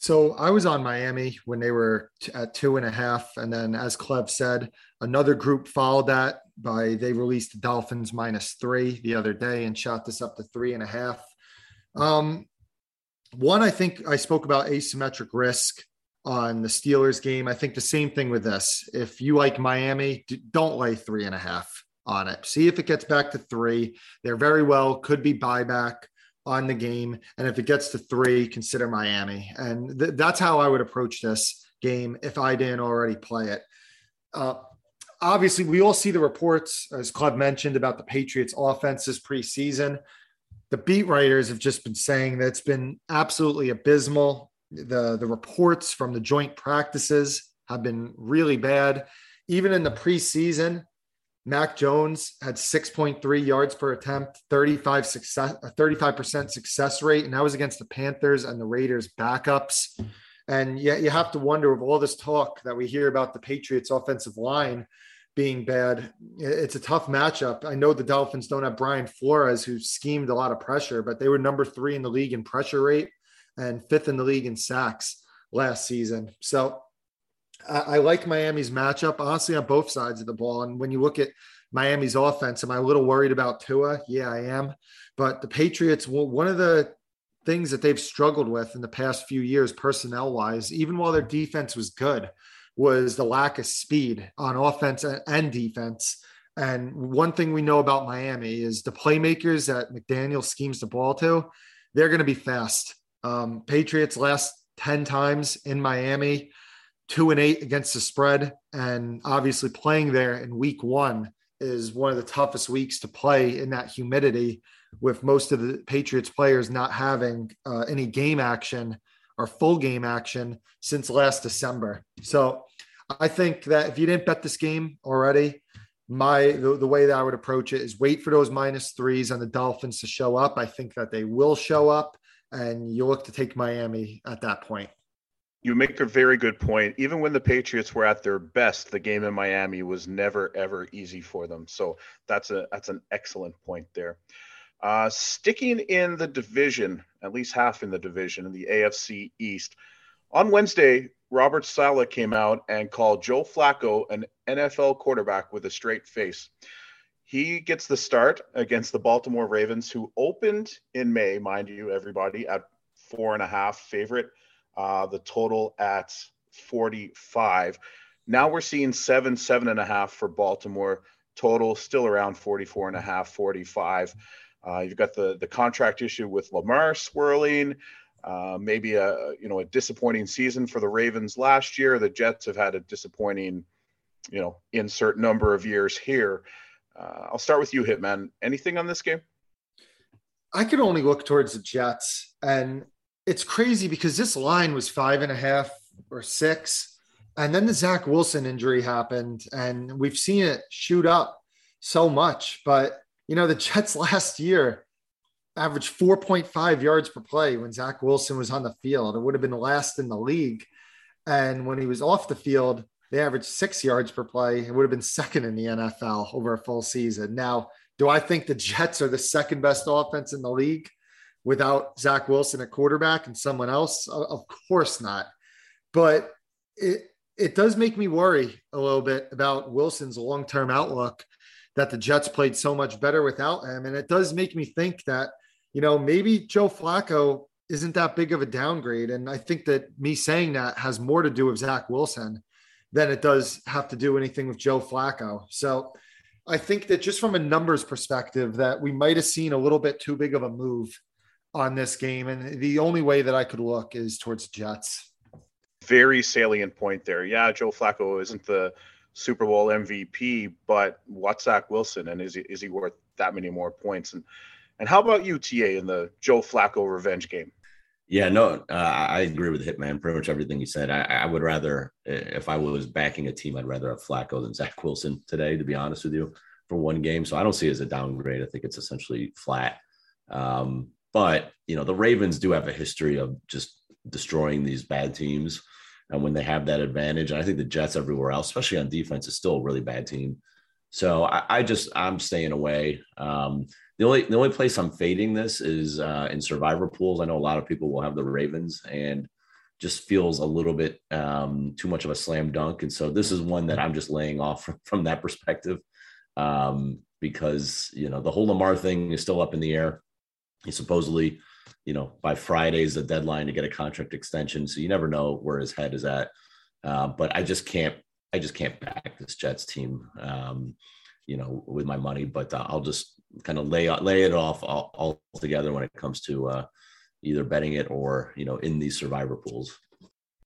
So I was on Miami when they were t- at two and a half, and then as Clev said, another group followed that by they released the Dolphins minus three the other day and shot this up to three and a half. Um, one, I think I spoke about asymmetric risk on the Steelers game. I think the same thing with this. If you like Miami, don't lay three and a half on it. See if it gets back to three. There very well could be buyback on the game. And if it gets to three, consider Miami. And th- that's how I would approach this game if I didn't already play it. Uh, obviously, we all see the reports, as Clev mentioned, about the Patriots' offenses preseason the beat writers have just been saying that it's been absolutely abysmal. The the reports from the joint practices have been really bad. Even in the preseason, Mac Jones had 6.3 yards per attempt, 35 success, a 35% success rate, and that was against the Panthers and the Raiders backups. And yet you have to wonder with all this talk that we hear about the Patriots offensive line, being bad. It's a tough matchup. I know the Dolphins don't have Brian Flores, who schemed a lot of pressure, but they were number three in the league in pressure rate and fifth in the league in sacks last season. So I, I like Miami's matchup, honestly, on both sides of the ball. And when you look at Miami's offense, am I a little worried about Tua? Yeah, I am. But the Patriots, one of the things that they've struggled with in the past few years, personnel wise, even while their defense was good, was the lack of speed on offense and defense. And one thing we know about Miami is the playmakers that McDaniel schemes the ball to, they're going to be fast. Um, Patriots last 10 times in Miami, two and eight against the spread. And obviously, playing there in week one is one of the toughest weeks to play in that humidity, with most of the Patriots players not having uh, any game action or full game action since last December. So I think that if you didn't bet this game already, my the, the way that I would approach it is wait for those minus threes on the Dolphins to show up. I think that they will show up, and you look to take Miami at that point. You make a very good point. Even when the Patriots were at their best, the game in Miami was never ever easy for them. So that's a that's an excellent point there. Uh, sticking in the division, at least half in the division in the AFC East. On Wednesday, Robert Saleh came out and called Joe Flacco an NFL quarterback with a straight face. he gets the start against the Baltimore Ravens, who opened in May, mind you, everybody, at four and a half favorite. Uh, the total at 45. Now we're seeing seven, seven and a half for Baltimore. Total still around 44 and a half, 45. Uh, you've got the the contract issue with Lamar swirling. Uh, maybe a you know a disappointing season for the Ravens last year. The Jets have had a disappointing, you know, insert number of years here. Uh, I'll start with you, Hitman. Anything on this game? I could only look towards the Jets, and it's crazy because this line was five and a half or six, and then the Zach Wilson injury happened, and we've seen it shoot up so much. But you know, the Jets last year averaged 4.5 yards per play when Zach Wilson was on the field. It would have been last in the league. And when he was off the field, they averaged six yards per play. It would have been second in the NFL over a full season. Now, do I think the Jets are the second best offense in the league without Zach Wilson at quarterback and someone else? Of course not. But it it does make me worry a little bit about Wilson's long term outlook that the Jets played so much better without him. And it does make me think that, you know, maybe Joe Flacco isn't that big of a downgrade. And I think that me saying that has more to do with Zach Wilson than it does have to do anything with Joe Flacco. So I think that just from a numbers perspective, that we might have seen a little bit too big of a move on this game. And the only way that I could look is towards Jets. Very salient point there. Yeah, Joe Flacco isn't the Super Bowl MVP, but what's Zach Wilson, and is he is he worth that many more points? And and how about UTA in the Joe Flacco revenge game? Yeah, no, uh, I agree with Hitman. Pretty much everything you said. I, I, would rather, if I was backing a team, I'd rather have Flacco than Zach Wilson today. To be honest with you, for one game, so I don't see it as a downgrade. I think it's essentially flat. Um, but you know, the Ravens do have a history of just destroying these bad teams and when they have that advantage. And I think the Jets everywhere else, especially on defense, is still a really bad team. So I, I just I'm staying away. Um, the only the only place I'm fading this is uh, in survivor pools. I know a lot of people will have the Ravens and just feels a little bit um, too much of a slam dunk. And so this is one that I'm just laying off from, from that perspective um, because you know the whole Lamar thing is still up in the air. He supposedly you know, by Friday is the deadline to get a contract extension. So you never know where his head is at. Uh, but I just can't, I just can't back this Jets team, um, you know, with my money. But uh, I'll just kind of lay lay it off all, all together when it comes to uh, either betting it or you know in these survivor pools.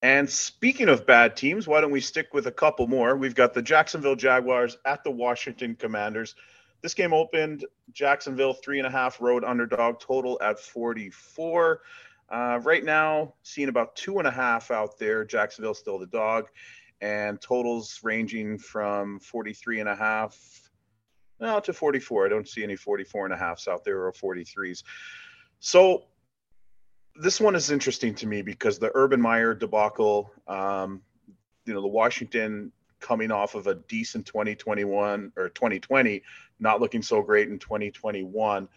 And speaking of bad teams, why don't we stick with a couple more? We've got the Jacksonville Jaguars at the Washington Commanders. This game opened Jacksonville three and a half road underdog total at 44. Uh, right now, seeing about two and a half out there. Jacksonville still the dog, and totals ranging from 43 and a half well, to 44. I don't see any 44 and a halfs out there or 43s. So this one is interesting to me because the Urban Meyer debacle, um, you know, the Washington coming off of a decent 2021 or 2020, not looking so great in 2021.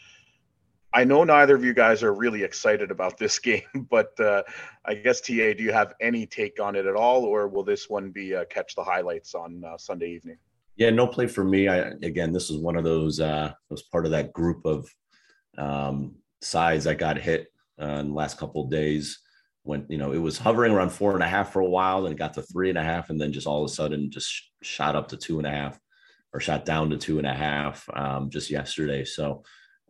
I know neither of you guys are really excited about this game, but uh, I guess TA, do you have any take on it at all, or will this one be uh, catch the highlights on uh, Sunday evening? Yeah, no play for me. I again, this is one of those uh, was part of that group of um, sides that got hit uh, in the last couple of days when you know it was hovering around four and a half for a while, then it got to three and a half, and then just all of a sudden just shot up to two and a half, or shot down to two and a half um, just yesterday. So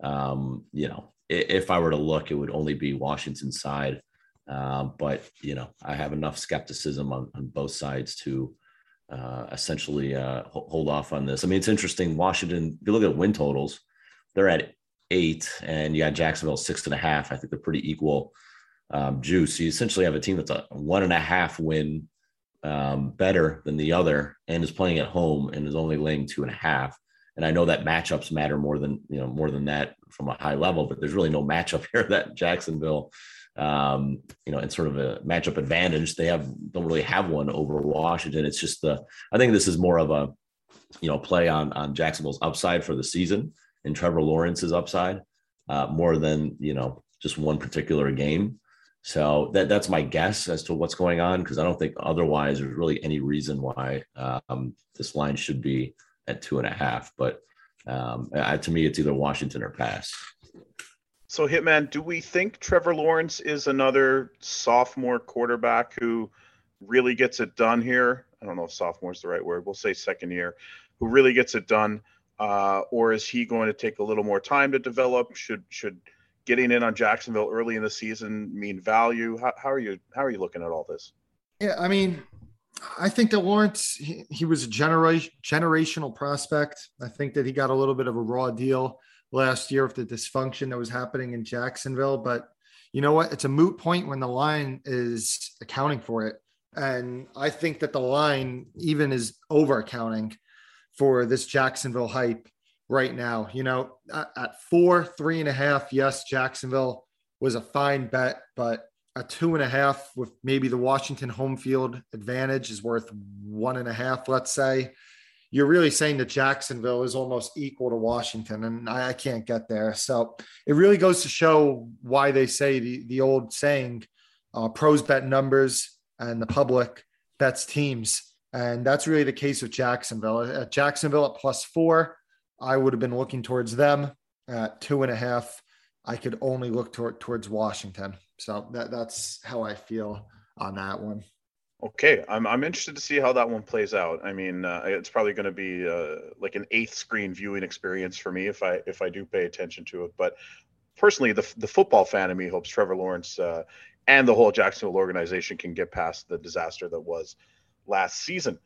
um, you know, if I were to look, it would only be Washington side. Uh, but you know, I have enough skepticism on, on both sides to uh, essentially uh, hold off on this. I mean, it's interesting. Washington, if you look at win totals, they're at eight, and you got Jacksonville six and a half. I think they're pretty equal um, juice. You essentially have a team that's a one and a half win um, better than the other and is playing at home and is only laying two and a half. And I know that matchups matter more than you know more than that from a high level, but there's really no matchup here that Jacksonville, um, you know, and sort of a matchup advantage. They have don't really have one over Washington. It's just the I think this is more of a you know play on on Jacksonville's upside for the season and Trevor Lawrence's upside uh, more than you know just one particular game. So that that's my guess as to what's going on because I don't think otherwise there's really any reason why um, this line should be at two and a half. But um, to me, it's either Washington or pass. So, Hitman, do we think Trevor Lawrence is another sophomore quarterback who really gets it done here? I don't know if sophomore is the right word. We'll say second year, who really gets it done, uh, or is he going to take a little more time to develop? Should should getting in on Jacksonville early in the season mean value? How, how are you how are you looking at all this? Yeah, I mean, I think that Lawrence he, he was a generation generational prospect. I think that he got a little bit of a raw deal last year with the dysfunction that was happening in Jacksonville. But you know what? It's a moot point when the line is accounting for it. And I think that the line even is over accounting for this Jacksonville hype right now. You know, at, four, three and a half, yes, Jacksonville was a fine bet, but a two and a half with maybe the Washington home field advantage is worth one and a half, let's say you're really saying that Jacksonville is almost equal to Washington, and I, I, can't get there. So it really goes to show why they say the, the old saying, uh, pros bet numbers and the public bets teams. And that's really the case with Jacksonville. At Jacksonville at plus four, I would have been looking towards them. At two and a half, I could only look toward, towards Washington. So that, that's how I feel on that one. Okay, I'm I'm interested to see how that one plays out. I mean, uh, it's probably going to be uh, like an eighth screen viewing experience for me if I if I do pay attention to it. But personally, the the football fan in me hopes Trevor Lawrence uh, and the whole Jacksonville organization can get past the disaster that was last season.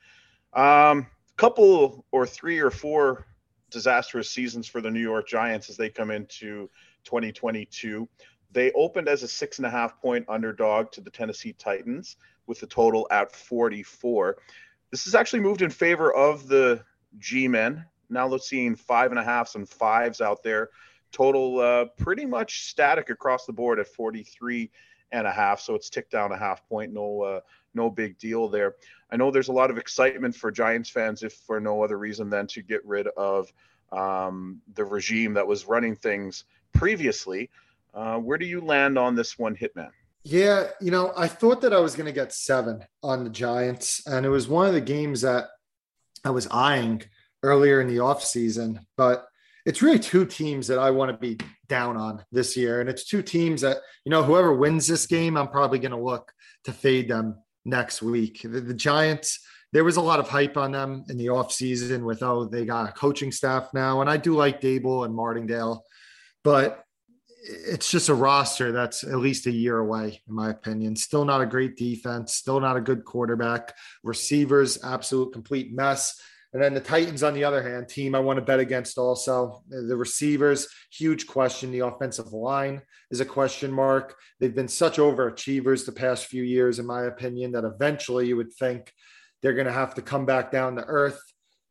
Um, couple or three or four disastrous seasons for the New York Giants as they come into 2022. They opened as a six and a half point underdog to the Tennessee Titans with the total at 44. This has actually moved in favor of the G men. Now they're seeing five and a halfs and fives out there. Total uh, pretty much static across the board at 43 and a half. So it's ticked down a half point. No, uh, no big deal there. I know there's a lot of excitement for Giants fans, if for no other reason than to get rid of um, the regime that was running things previously. Uh, where do you land on this one, Hitman? Yeah, you know, I thought that I was going to get seven on the Giants, and it was one of the games that I was eyeing earlier in the offseason. But it's really two teams that I want to be down on this year. And it's two teams that, you know, whoever wins this game, I'm probably going to look to fade them next week. The, the Giants, there was a lot of hype on them in the offseason with, oh, they got a coaching staff now. And I do like Daboll and Martindale, but it's just a roster that's at least a year away, in my opinion. Still not a great defense, still not a good quarterback. Receivers, absolute complete mess. And then the Titans, on the other hand, team I want to bet against also. Uh, the receivers, huge question. The offensive line is a question mark. They've been such overachievers the past few years, in my opinion, that eventually you would think they're going to have to come back down to earth.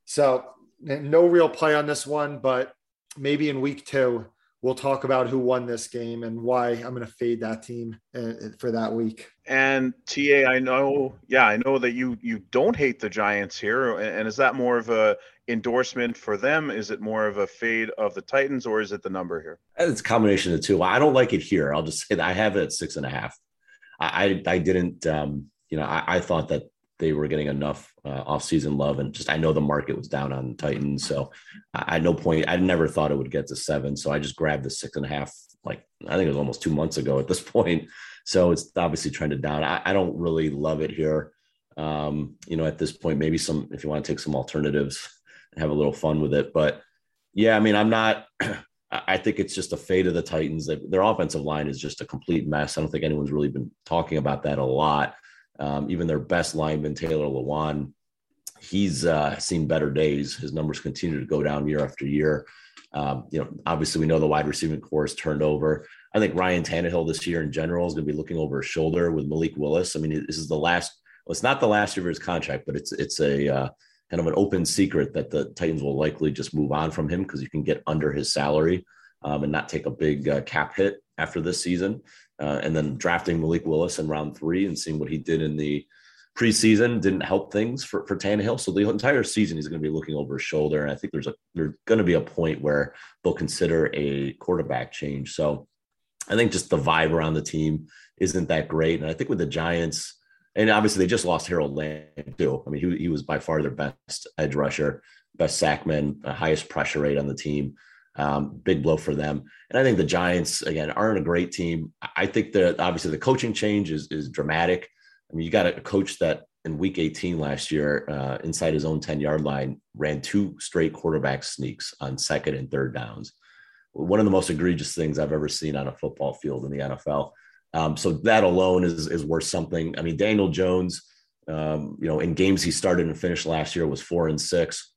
So, no real play on this one, but maybe in week two, we'll talk about who won this game and why I'm going to fade that team uh, for that week. And TA, I know, yeah, I know that you you don't hate the Giants here, and is that more of a endorsement for them? Is it more of a fade of the Titans, or is it the number here? It's a combination of the two. I don't like it here. I'll just say that I have it at six and a half. I I, I didn't, um, you know, I, I thought that they were getting enough uh, off-season love, and just I know the market was down on Titans, so I, at no point I never thought it would get to seven. So I just grabbed the six and a half, like I think it was almost two months ago at this point. So it's obviously trended down. I, I don't really love it here. Um, you know, at this point, maybe some if you want to take some alternatives and have a little fun with it. But yeah, I mean, I'm not. I think it's just a fate of the Titans. Their offensive line is just a complete mess. I don't think anyone's really been talking about that a lot. Um, even their best lineman, Taylor Lewan, he's uh, seen better days. His numbers continue to go down year after year. Um, you know, obviously, we know the wide receiving core is turned over. I think Ryan Tannehill this year in general is going to be looking over his shoulder with Malik Willis. I mean, this is the last. Well, it's not the last year of his contract, but it's it's a uh, kind of an open secret that the Titans will likely just move on from him because you can get under his salary um, and not take a big uh, cap hit after this season uh, and then drafting Malik Willis in round three and seeing what he did in the preseason didn't help things for, for Tannehill. So the entire season he's going to be looking over his shoulder. And I think there's a there's going to be a point where they'll consider a quarterback change. So I think just the vibe around the team isn't that great. And I think with the Giants, and obviously they just lost Harold Landry too. I mean, he, he was by far their best edge rusher. best sackmen, highest pressure rate on the team. Um, big blow for them. And I think the Giants again aren't a great team. I think that obviously the coaching change is is dramatic. I mean, you got a coach that in Week 18 last year, uh, inside his own 10 yard line, ran two straight quarterback sneaks on second and third downs. One of the most egregious things I've ever seen on a football field in the NFL. Um, so that alone is is worth something. I mean, Daniel Jones, um, you know, in games he started and finished last year was four and six.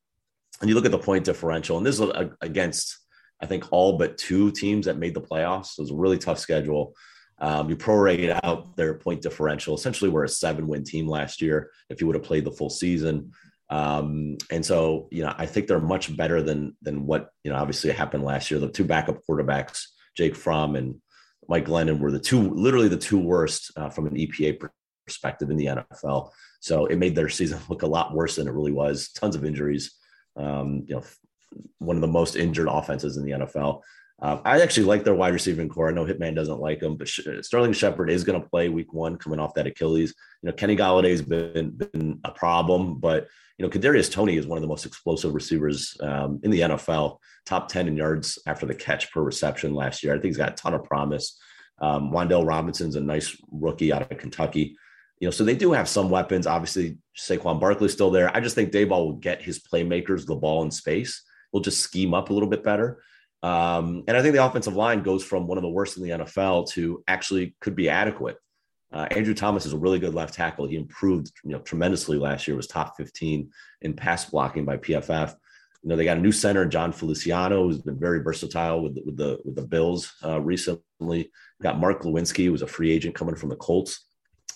And you look at the point differential, and this is against I think all but two teams that made the playoffs. So it was a really tough schedule. Um, you prorate out their point differential. Essentially, we're a seven win team last year if you would have played the full season. Um, and so, you know, I think they're much better than than what you know. Obviously, happened last year. The two backup quarterbacks, Jake Fromm and Mike Glennon, were the two, literally the two worst uh, from an EPA perspective in the NFL. So it made their season look a lot worse than it really was. Tons of injuries. Um, you know, one of the most injured offenses in the NFL. Uh, I actually like their wide receiving core. I know Hitman doesn't like them, but Sterling Shepard is going to play Week One, coming off that Achilles. You know, Kenny Golladay's been been a problem, but you know, Kadarius Toney is one of the most explosive receivers um, in the NFL. Top ten in yards after the catch per reception last year. I think he's got a ton of promise. Um, Robinson's a nice rookie out of Kentucky. You know, so they do have some weapons. Obviously, Saquon Barkley's still there. I just think Daboll will get his playmakers the ball in space. We'll just scheme up a little bit better. Um, and I think the offensive line goes from one of the worst in the NFL to actually could be adequate. Uh, Andrew Thomas is a really good left tackle. He improved, you know, tremendously last year. Was top 15 in pass blocking by PFF. You know, they got a new center, Jon Feliciano, who's been very versatile with, with the with the Bills uh, recently. Got Mark Glowinski, who was a free agent coming from the Colts,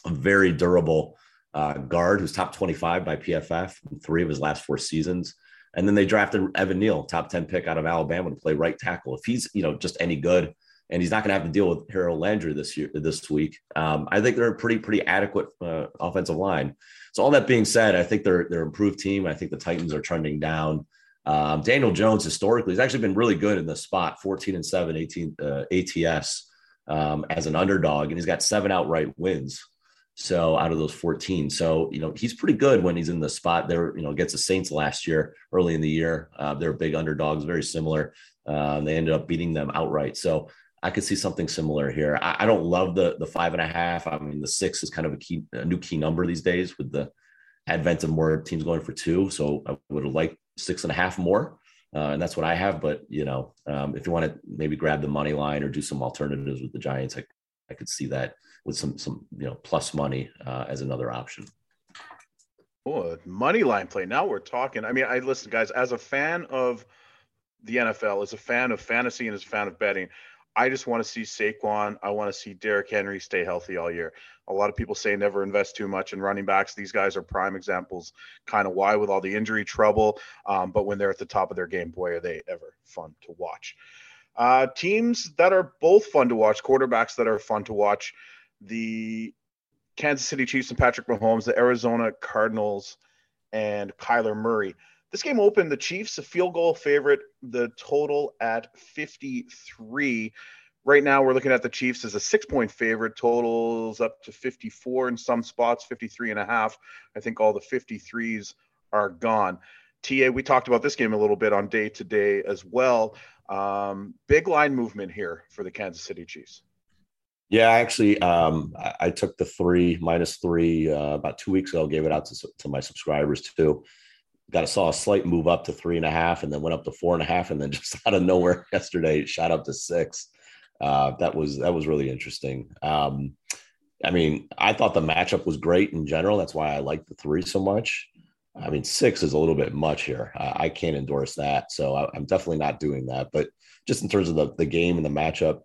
a very durable uh, guard who's top 25 by PFF in three of his last four seasons. And then they drafted Evan Neal, top 10 pick out of Alabama to play right tackle. If he's, you know, just any good and he's not going to have to deal with Harold Landry this year, this week, um, I think they're a pretty, pretty adequate uh, offensive line. So all that being said, I think they're, they're improved team. I think the Titans are trending down. Um, Daniel Jones historically has actually been really good in the spot 14 and 7, 18 uh, ATS um, as an underdog, and he's got seven outright wins. So out of those 14, so you know he's pretty good when he's in the spot there. You know, against the Saints last year, early in the year, uh, they're big underdogs, very similar. Uh, they ended up beating them outright. So I could see something similar here. I, I, don't love the the five and a half. I mean, the six is kind of a key, a new key number these days with the advent of more teams going for two. So I would have liked six and a half more. Uh, and that's what I have. But you know, um, if you want to maybe grab the money line or do some alternatives with the Giants, I, I could see that with some some you know plus money uh, as another option. Oh, money line play. Now we're talking. I mean, I listen, guys. As a fan of the NFL, as a fan of fantasy, and as a fan of betting, I just want to see Saquon. I want to see Derrick Henry stay healthy all year. A lot of people say never invest too much in running backs. These guys are prime examples, kind of why with all the injury trouble. Um, but when they're at the top of their game, boy, are they ever fun to watch. Uh, teams that are both fun to watch, quarterbacks that are fun to watch the Kansas City Chiefs and Patrick Mahomes, the Arizona Cardinals and Kyler Murray. This game opened the Chiefs a field goal favorite, the total at 53. Right now, we're looking at the Chiefs as a six point favorite, totals up to 54 in some spots, 53 and a half. I think all the 53s are gone. TA, we talked about this game a little bit on day to day as well. Um, big line movement here for the Kansas City Chiefs. Yeah, actually, um, I, I, took the three minus three uh, about two weeks ago. Gave it out to, to my subscribers too. Got a saw a slight move up to three and a half, and then went up to four and a half, and then just out of nowhere yesterday it shot up to six. Uh, that was that was really interesting. Um, I mean, I thought the matchup was great in general. That's why I like the three so much. I mean, six is a little bit much here. Uh, I can't endorse that, so I, I'm definitely not doing that. But just in terms of the the game and the matchup,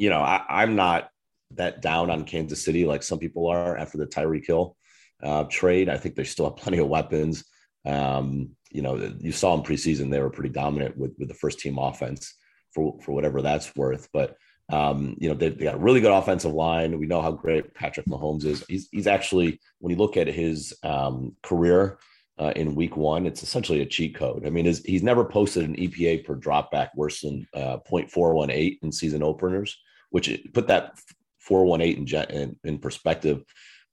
you know, I, am not that down on Kansas City like some people are after the Tyreek Hill uh, trade. I think they still have plenty of weapons. Um, you know, you saw in preseason they were pretty dominant with with the first team offense for for whatever that's worth. But um, you know, they, they, got a really good offensive line. We know how great Patrick Mahomes is. He's he's actually when you look at his um, career. Uh, in week one, it's essentially a cheat code. I mean, his, he's never posted an EPA per dropback worse than uh, 0.418 in season openers which put that 418 in, in, in perspective.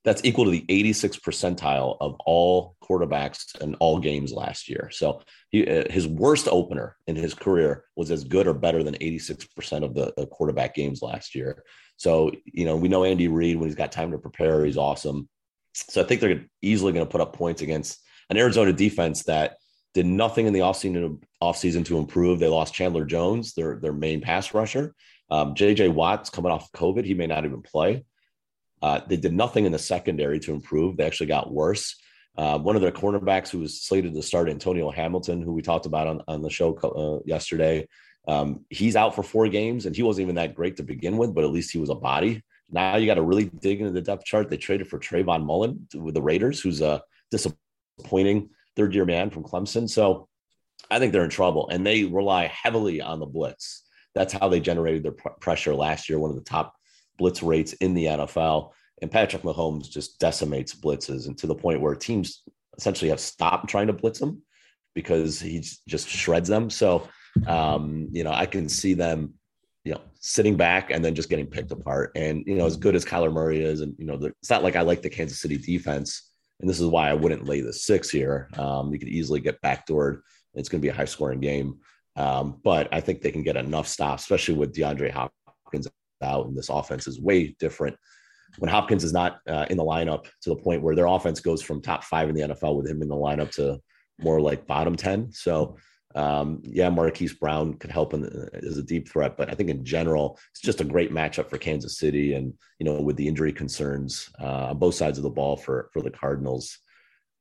That's equal to the 86th percentile of all quarterbacks in all games last year. So he, uh, his worst opener in his career was as good or better than 86% of the, the quarterback games last year. So, you know, we know Andy Reid when he's got time to prepare, he's awesome. So I think they're easily going to put up points against an Arizona defense that did nothing in the offseason, offseason to improve. They lost Chandler Jones, their, their main pass rusher. Um, JJ Watt's coming off COVID. He may not even play. Uh, they did nothing in the secondary to improve. They actually got worse. Uh, one of their cornerbacks who was slated to start, Antonio Hamilton, who we talked about on, on the show uh, yesterday, um, he's out for four games, and he wasn't even that great to begin with, but at least he was a body. Now you got to really dig into the depth chart. They traded for Trayvon Mullen with the Raiders, who's a disappointing third year man from Clemson. So I think they're in trouble, and they rely heavily on the blitz. That's how they generated their pr- pressure last year, one of the top blitz rates in the NFL. And Patrick Mahomes just decimates blitzes and to the point where teams essentially have stopped trying to blitz him because he just shreds them. So, um, you know, I can see them, you know, sitting back and then just getting picked apart. And, you know, as good as Kyler Murray is, and, you know, the, it's not like I like the Kansas City defense. And this is why I wouldn't lay the six here. Um, you could easily get backdoored. It's going to be a high scoring game. Um, but I think they can get enough stops, especially with DeAndre Hopkins out, and this offense is way different when Hopkins is not uh, in the lineup to the point where their offense goes from top five in the NFL with him in the lineup to more like bottom 10. So, um, yeah, Marquise Brown could help the, as a deep threat, but I think in general, it's just a great matchup for Kansas City. And, you know, with the injury concerns uh, on both sides of the ball for, for the Cardinals,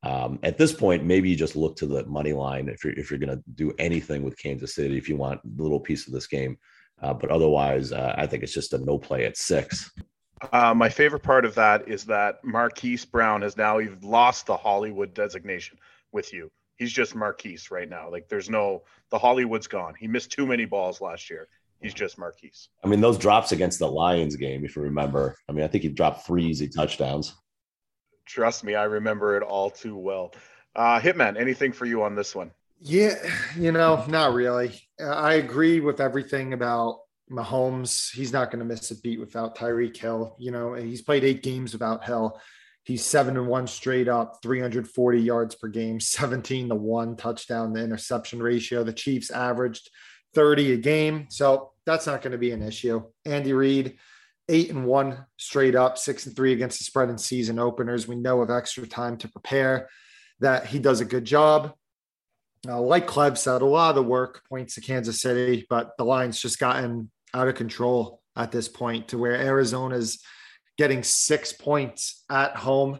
um, at this point, maybe you just look to the money line if you're, if you're going to do anything with Kansas City, if you want a little piece of this game. Uh, but otherwise, uh, I think it's just a no play at six. Uh, my favorite part of that is that Marquise Brown has now lost the Hollywood designation with you. He's just Marquise right now. Like there's no the Hollywood's gone. He missed too many balls last year. He's just Marquise. I mean, those drops against the Lions game, if you remember. I mean, I think he dropped three easy touchdowns. Trust me, I remember it all too well. Uh, Hitman, anything for you on this one? Yeah, you know, not really. I agree with everything about Mahomes. He's not going to miss a beat without Tyreek Hill. You know, he's played eight games without Hill. He's seven and one straight up, 340 yards per game, 17 to one touchdown The interception ratio. The Chiefs averaged 30 a game. So that's not going to be an issue. Andy Reid, eight and one straight up, six and three against the spread in season openers. We know of extra time to prepare that he does a good job. Uh, like Clev said, a lot of the work points to Kansas City, but the line's just gotten out of control at this point to where Arizona's getting six points at home.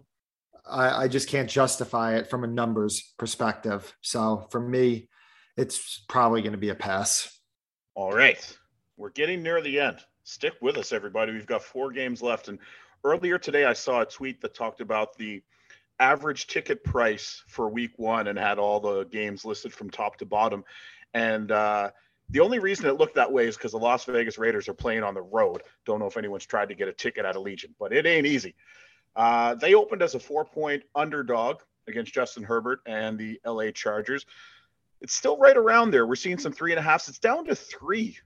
I, I just can't justify it from a numbers perspective. So for me, it's probably going to be a pass. All right. We're getting near the end. Stick with us, everybody. We've got four games left. And earlier today, I saw a tweet that talked about the average ticket price for week one and had all the games listed from top to bottom. And uh, the only reason it looked that way is because the Las Vegas Raiders are playing on the road. Don't know if anyone's tried to get a ticket at Allegiant, but it ain't easy. Uh, they opened as a four point underdog against Justin Herbert and the LA Chargers. It's still right around there. We're seeing some three and a halfs. It's down to three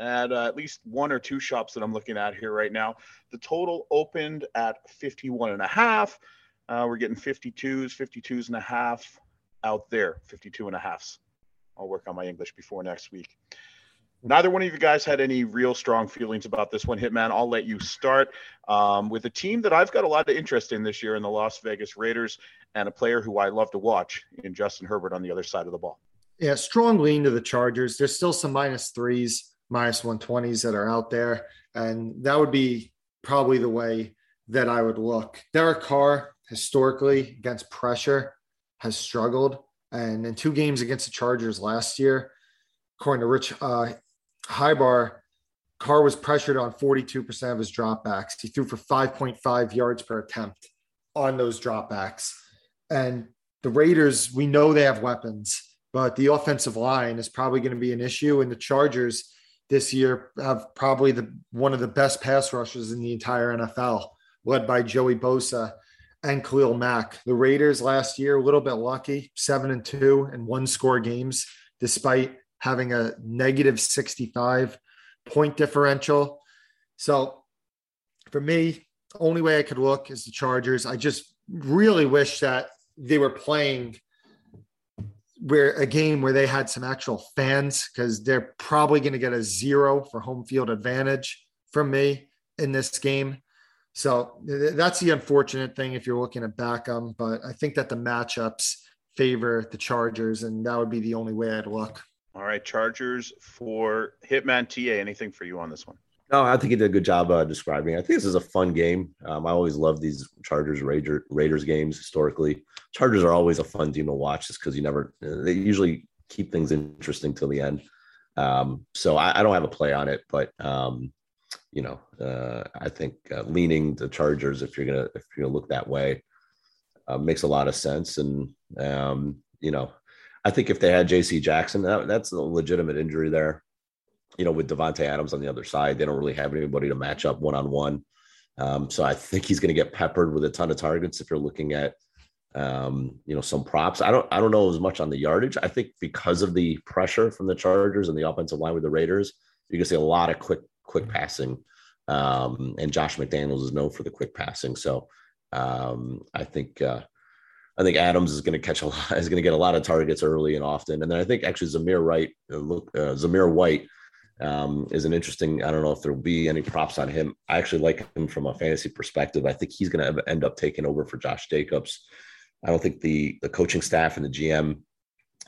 at uh, at least one or two shops that I'm looking at here right now. The total opened at 51 and a half. Uh, we're getting 52s, 52s and a half out there, 52 and a halfs. I'll work on my English before next week. Neither one of you guys had any real strong feelings about this one, Hitman. I'll let you start um, with a team that I've got a lot of interest in this year in the Las Vegas Raiders and a player who I love to watch in Justin Herbert on the other side of the ball. Yeah, strong lean to the Chargers. There's still some minus threes, minus 120s that are out there. And that would be probably the way that I would look. Derek Carr historically against pressure has struggled. And in two games against the Chargers last year, according to Rich uh, Hribar, Carr was pressured on 42% of his dropbacks. He threw for 5.5 yards per attempt on those dropbacks. And the Raiders, we know they have weapons, but the offensive line is probably going to be an issue. And the Chargers this year have probably the one of the best pass rushes in the entire NFL, led by Joey Bosa and Khalil Mack. The Raiders last year, a little bit lucky, seven and two and one score games, despite having a negative 65 point differential. So for me, only way I could look is the Chargers. I just really wish that they were playing where a game where they had some actual fans because they're probably going to get a zero for home field advantage from me in this game. So that's the unfortunate thing if you're looking at Beckham. But I think that the matchups favor the Chargers, and that would be the only way I'd look. All right, Chargers for Hitman TA. Anything for you on this one? No, I think he did a good job uh, describing. I think this is a fun game. Um, I always love these Chargers Raider, Raiders games historically. Chargers are always a fun team to watch just because you never, they usually keep things interesting till the end. Um, so I, I, don't have a play on it, but um, you know, uh, I think uh, leaning the Chargers if you're gonna if you're gonna look that way uh, makes a lot of sense. And um, you know, I think if they had J.C. Jackson, that, that's a legitimate injury there you know, with Davante Adams on the other side, they don't really have anybody to match up one on one. So I think he's going to get peppered with a ton of targets. If you're looking at, um, you know, some props, I don't, I don't know as much on the yardage. I think because of the pressure from the Chargers and the offensive line with the Raiders, you can see a lot of quick, quick passing. Um, and Josh McDaniels is known for the quick passing. So um, I think, uh, I think Adams is going to catch a lot, is going to get a lot of targets early and often. And then I think actually Zamir Wright, uh, look, uh, Zamir White um, is an interesting. I don't know if there will be any props on him. I actually like him from a fantasy perspective. I think he's going to end up taking over for Josh Jacobs. I don't think the the coaching staff and the GM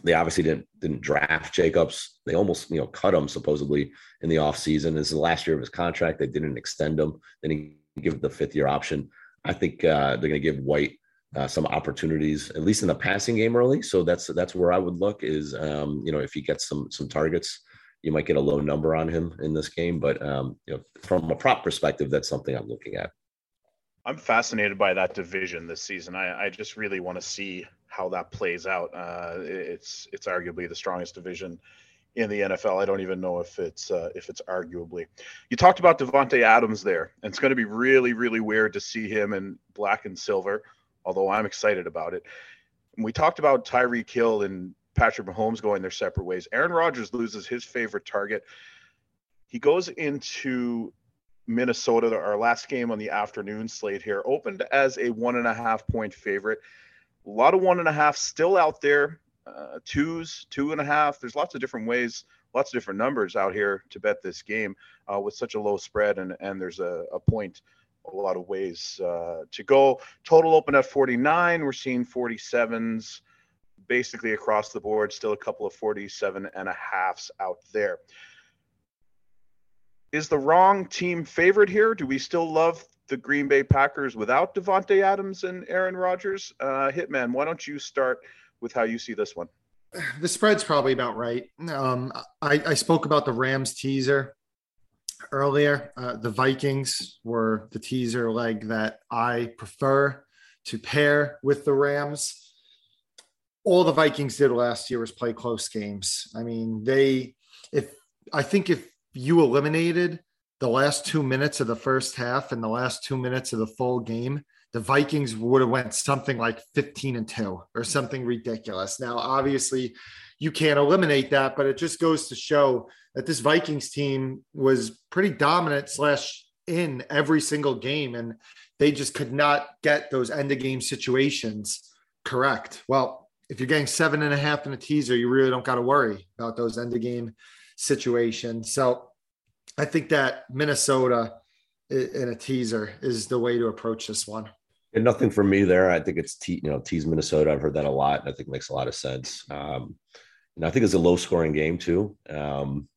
they obviously didn't didn't draft Jacobs. They almost you know cut him supposedly in the offseason. This is the last year of his contract. They didn't extend him. Then he give the fifth year option. I think uh, they're going to give White uh, some opportunities, at least in the passing game early. So that's that's where I would look is um, you know if he gets some some targets you might get a low number on him in this game. But um, you know, from a prop perspective, that's something I'm looking at. I'm fascinated by that division this season. I, I just really want to see how that plays out. Uh, it's it's arguably the strongest division in the NFL. I don't even know if it's uh, if it's arguably. You talked about Davante Adams there, and it's going to be really really weird to see him in black and silver. Although I'm excited about it. We talked about Tyreek Hill and Patrick Mahomes going their separate ways. Aaron Rodgers loses his favorite target. He goes into Minnesota, our last game on the afternoon slate here, opened as a one and a half point favorite. A lot of one and a half still out there, uh, twos, two and a half. There's lots of different ways, lots of different numbers out here to bet this game uh, with such a low spread, and and there's a, a point, a lot of ways uh, to go. Total open at 49. We're seeing 47s basically across the board, still a couple of 47 and a halfs out there. Is the wrong team favored here? Do we still love the Green Bay Packers without Davante Adams and Aaron Rodgers? Uh, Hitman, why don't you start with how you see this one? The spread's probably about right. Um, I, I, spoke about the Rams teaser earlier. Uh, the Vikings were the teaser leg that I prefer to pair with the Rams all the Vikings did last year was play close games. I mean, they if I think if you eliminated the last two minutes of the first half and the last two minutes of the full game, the Vikings would have went something like 15 and 2 or something ridiculous. Now, obviously, you can't eliminate that, but it just goes to show that this Vikings team was pretty dominant slash in every single game, and they just could not get those end of game situations correct. Well, if you're getting seven and a half in a teaser, you really don't got to worry about those end of game situations. So I think that Minnesota in a teaser is the way to approach this one. And nothing for me there. I think it's te- you know tease Minnesota. I've heard that a lot. And I think it makes a lot of sense. Um, and I think it's a low scoring game too. Um,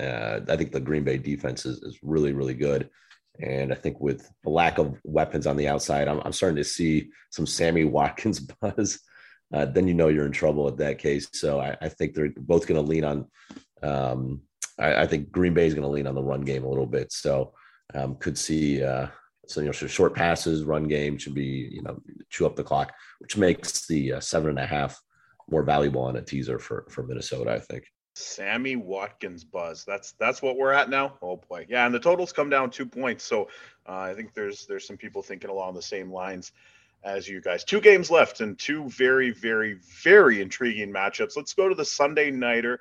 uh, I think the Green Bay defense is, is really really good. And I think with the lack of weapons on the outside, I'm, I'm starting to see some Sammy Watkins buzz uh, then you know you're in trouble at that case. So I, I think they're both going to lean on. Um, I, I, think Green Bay is going to lean on the run game a little bit. So um, could see uh, so you know short passes, run game should be you know chew up the clock, which makes the uh, seven and a half more valuable on a teaser for for Minnesota. I think. Sammy Watkins buzz. That's that's what we're at now. Oh boy, yeah, and the totals come down two points. So uh, I think there's there's some people thinking along the same lines as you guys. Two games left and two very, very, very intriguing matchups. Let's go to the Sunday Nighter.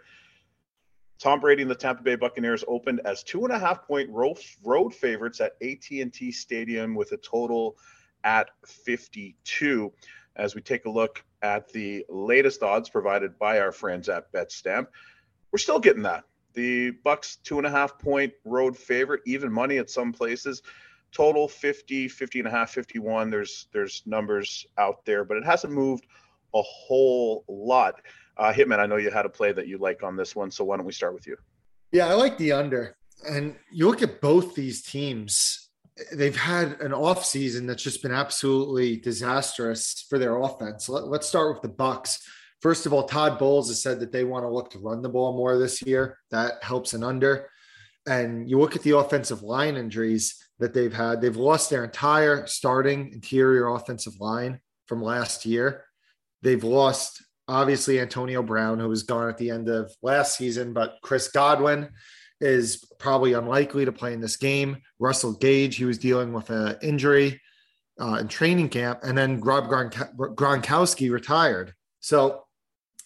Tom Brady and the Tampa Bay Buccaneers opened as two and a half point road favorites at AT&T Stadium with a total at 52. As we take a look at the latest odds provided by our friends at BetStamp, we're still getting that. The Bucs two and a half point road favorite, even money at some places. Total 50, 50 and a half, 51. There's there's numbers out there, but it hasn't moved a whole lot. Uh, Hitman, I know you had a play that you like on this one, so why don't we start with you? Yeah, I like the under. And you look at both these teams, they've had an off season that's just been absolutely disastrous for their offense. Let, us start with the Bucs. First of all, Todd Bowles has said that they want to look to run the ball more this year. That helps an under. And you look at the offensive line injuries that they've had, they've lost their entire starting interior offensive line from last year. They've lost obviously Antonio Brown, who was gone at the end of last season, but Chris Godwin is probably unlikely to play in this game. Russell Gage, he was dealing with an injury uh, in training camp, and then Rob Gronkowski retired. So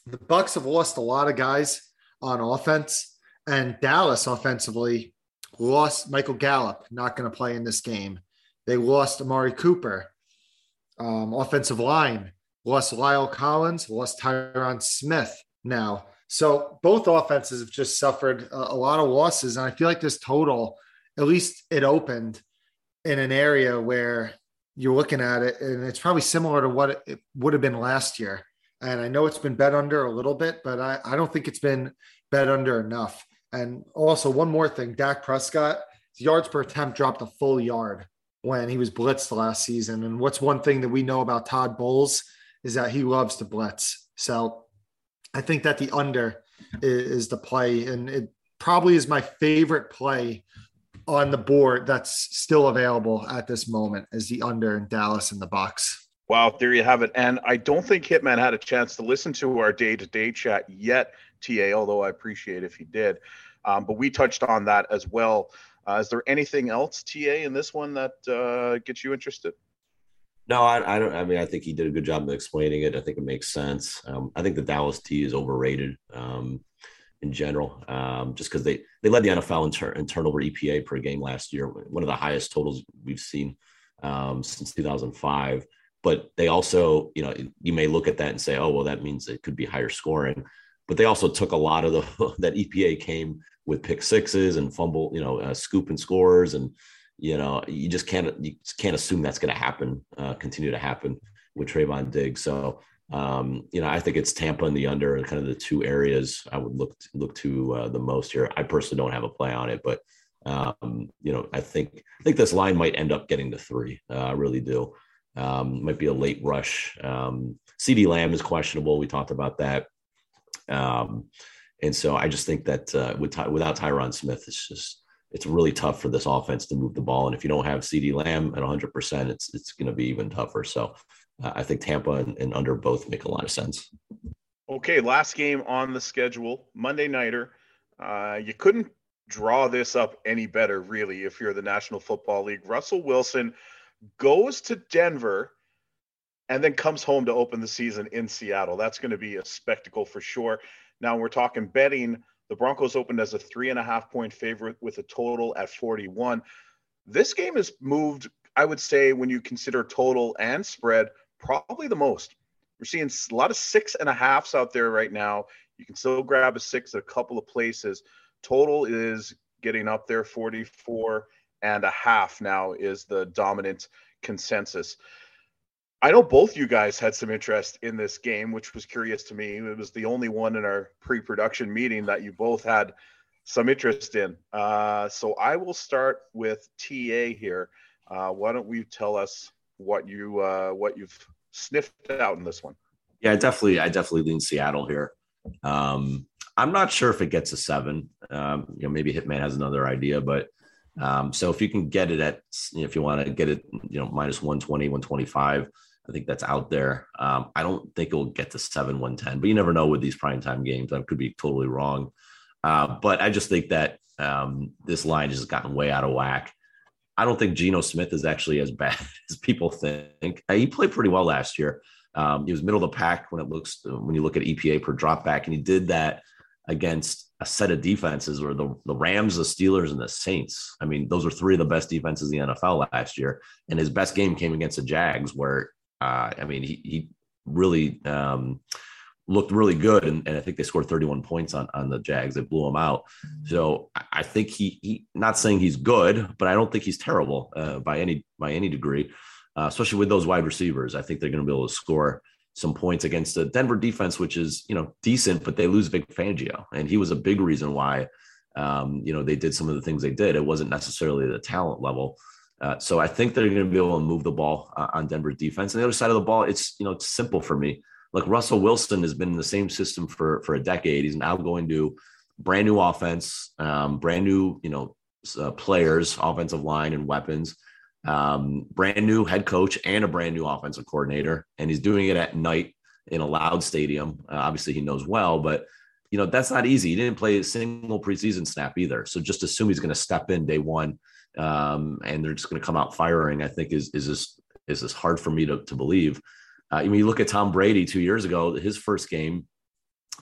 the Bucs have lost a lot of guys on offense, and Dallas offensively lost Michael Gallup, not going to play in this game. They lost Amari Cooper, um, offensive line lost La'el Collins, lost Tyron Smith now. So both offenses have just suffered a, a, lot of losses. And I feel like this total, at least it opened in an area where you're looking at it, and it's probably similar to what it would have been last year. And I know it's been bet under a little bit, but I, I don't think it's been bet under enough. And also, one more thing Dak Prescott, yards per attempt dropped a full yard when he was blitzed last season. And what's one thing that we know about Todd Bowles is that he loves to blitz. So I think that the under is, is the play, and it probably is my favorite play on the board that's still available at this moment is the under in Dallas in the Bucs. Wow, there you have it. And I don't think Hitman had a chance to listen to our day to day chat yet, TA, although I appreciate if he did. Um, but we touched on that as well. Uh, is there anything else, TA, in this one that uh, gets you interested? No, I, I, don't. I mean, I think he did a good job of explaining it. I think it makes sense. Um, I think the Dallas T is overrated um, in general, um, just because they they led the NFL in, tur- in, turnover EPA per game last year, one of the highest totals we've seen um, since 2005. But they also, you know, you may look at that and say, oh, well, that means it could be higher scoring. But they also took a lot of the that EPA came with pick sixes and fumble, you know, uh, scoop and scores and you know, you just can't you just can't assume that's going to happen, uh, continue to happen with Trevon Diggs. So, um, you know, I think it's Tampa and the under, kind of the two areas I would look look to uh, the most here. I personally don't have a play on it, but um, you know, I think I think this line might end up getting to three. Uh, I really do. Um, might be a late rush. Um, CeeDee Lamb is questionable. We talked about that. Um, and so I just think that uh, with, without Tyron Smith, it's just it's really tough for this offense to move the ball. And if you don't have CeeDee Lamb at 100%, it's it's going to be even tougher. So uh, I think Tampa and, and, under both make a lot of sense. Okay, last game on the schedule, Monday nighter. Uh, you couldn't draw this up any better, really, if you're the National Football League. Russell Wilson goes to Denver and then comes home to open the season in Seattle. That's going to be a spectacle for sure. Now we're talking betting the Broncos opened as a three and a half point favorite with a total at 41. This game has moved, I would say, when you consider total and spread, probably the most. We're seeing a lot of six and a halfs out there right now. You can still grab a six at a couple of places. Total is getting up there, 44 and a half now is the dominant consensus. I know both you guys had some interest in this game, which was curious to me. It was the only one in our pre-production meeting that you both had some interest in. Uh, so I will start with TA here. Uh, why don't we tell us what you uh, what you've sniffed out in this one? Yeah, definitely, I definitely lean Seattle here. Um, I'm not sure if it gets a seven. Um, you know, maybe Hitman has another idea, but um, so if you can get it at, you know, if you want to get it, you know, minus 120, 125, I think that's out there. Um, I don't think it'll get to seven one ten, but you never know with these primetime games. I could be totally wrong, uh, but I just think that um, this line has gotten way out of whack. I don't think Geno Smith is actually as bad as people think. Uh, he played pretty well last year. Um, he was middle of the pack when it looks when you look at EPA per drop back, and he did that against a set of defenses or the, the Rams, the Steelers, and the Saints. I mean, those were three of the best defenses in the NFL last year. And his best game came against the Jags, where, uh, I mean, he, he really um, looked really good. And, and, I think they scored 31 points on, on the Jags. They blew him out. So I think he, he not saying he's good, but I don't think he's terrible uh, by any by any degree, uh, especially with those wide receivers. I think they're going to be able to score some points against the Denver defense, which is you know decent, but they lose Vic Fangio, and he was a big reason why um, you know they did some of the things they did. It wasn't necessarily the talent level. Uh, so I think they're going to be able to move the ball uh, on Denver's defense. And the other side of the ball, it's you know it's simple for me. Like Russell Wilson has been in the same system for for a decade. He's now going to brand new offense, um, brand new you know uh, players, offensive line and weapons um, brand new head coach and a brand new offensive coordinator, and he's doing it at night in a loud stadium. Uh, obviously, he knows well, but you know that's not easy. He didn't play a single preseason snap either, so just assume he's going to step in day one, um, and they're just going to come out firing. I think is is this is this hard for me to to believe. Uh, I mean, you look at Tom Brady two years ago, his first game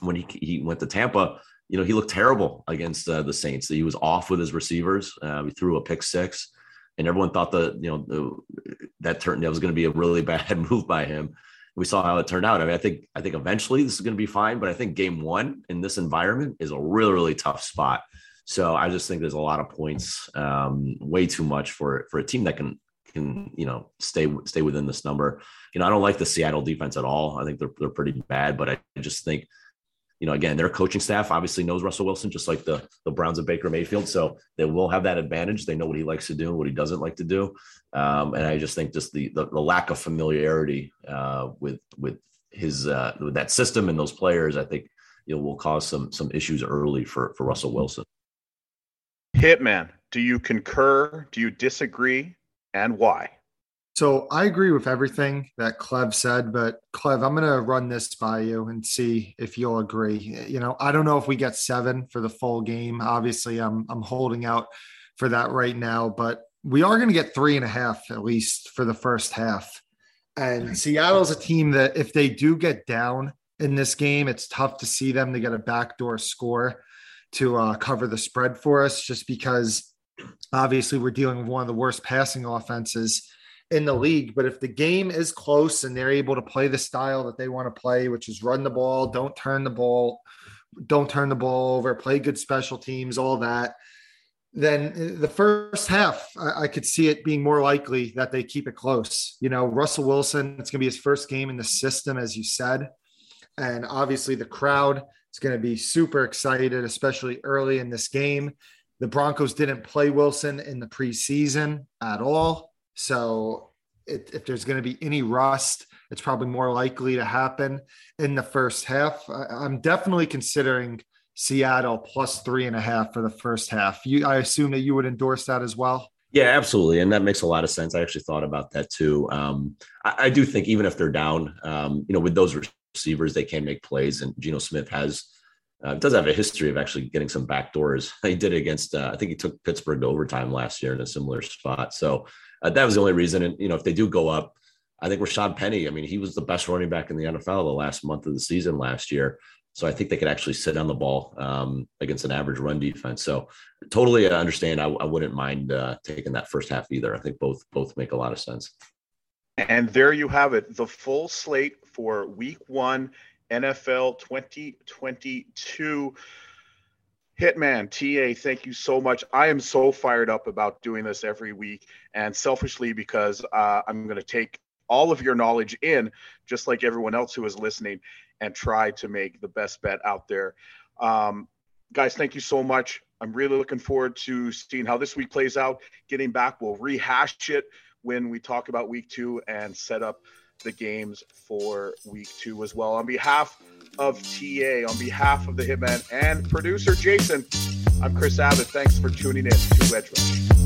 when he he went to Tampa. You know, he looked terrible against uh, the Saints. He was off with his receivers. Uh, he threw a pick six and everyone thought that you know that turned that was going to be a really bad move by him. We saw how it turned out. I mean, I think I think eventually this is going to be fine, but I think game one in this environment is a really really tough spot. So I just think there's a lot of points, um, way too much for for a team that can can you know stay stay within this number. You know, I don't like the Seattle defense at all. I think they're they're pretty bad, but I just think you know, again, their coaching staff obviously knows Russell Wilson, just like the the Browns of Baker Mayfield. So they will have that advantage. They know what he likes to do and what he doesn't like to do. Um, and I just think just the the, the lack of familiarity uh, with with his uh, with that system and those players, I think you know will cause some some issues early for for Russell Wilson. Hitman, do you concur? Do you disagree? And why? So I agree with everything that Clev said, but Clev, I'm going to run this by you and see if you'll agree. You know, I don't know if we get seven for the full game. Obviously, I'm I'm holding out for that right now, but we are going to get three and a half at least for the first half. And Seattle's a team that if they do get down in this game, it's tough to see them to get a backdoor score to uh, cover the spread for us, just because obviously we're dealing with one of the worst passing offenses in the league. But if the game is close and they're able to play the style that they want to play, which is run the ball, don't turn the ball, don't turn the ball over, play good special teams, all that, then the first half, I, I could see it being more likely that they keep it close. You know, Russell Wilson, it's going to be his first game in the system, as you said. And obviously, the crowd is going to be super excited, especially early in this game. The Broncos didn't play Wilson in the preseason at all. So it, if there's going to be any rust, it's probably more likely to happen in the first half. I, am definitely considering Seattle plus three and a half for the first half. You, I assume that you would endorse that as well. Yeah, absolutely, and that makes a lot of sense. I actually thought about that too. Um, I, I, do think even if they're down, um, you know, with those receivers, they can make plays, and Geno Smith has uh, does have a history of actually getting some back doors. He did it against, uh, I think he took Pittsburgh to overtime last year in a similar spot. So uh, that was the only reason. And, you know, if they do go up, I think Rashaad Penny, I mean, he was the best running back in the NFL the last month of the season last year. So I think they could actually sit on the ball um, against an average run defense. So totally I understand. I, I wouldn't mind uh, taking that first half either. I think both both make a lot of sense. And there you have it, the full slate for Week One NFL 2022. Hitman, TA, thank you so much. I am so fired up about doing this every week, and selfishly because uh, I'm going to take all of your knowledge in, just like everyone else who is listening, and try to make the best bet out there. Um, guys, thank you so much. I'm really looking forward to seeing how this week plays out. Getting back, we'll rehash it when we talk about week two and set up the games for week two as well. On behalf of TA, on behalf of the Hitman and producer Jason, I'm Kris Abbott. Thanks for tuning in to Edge Rush.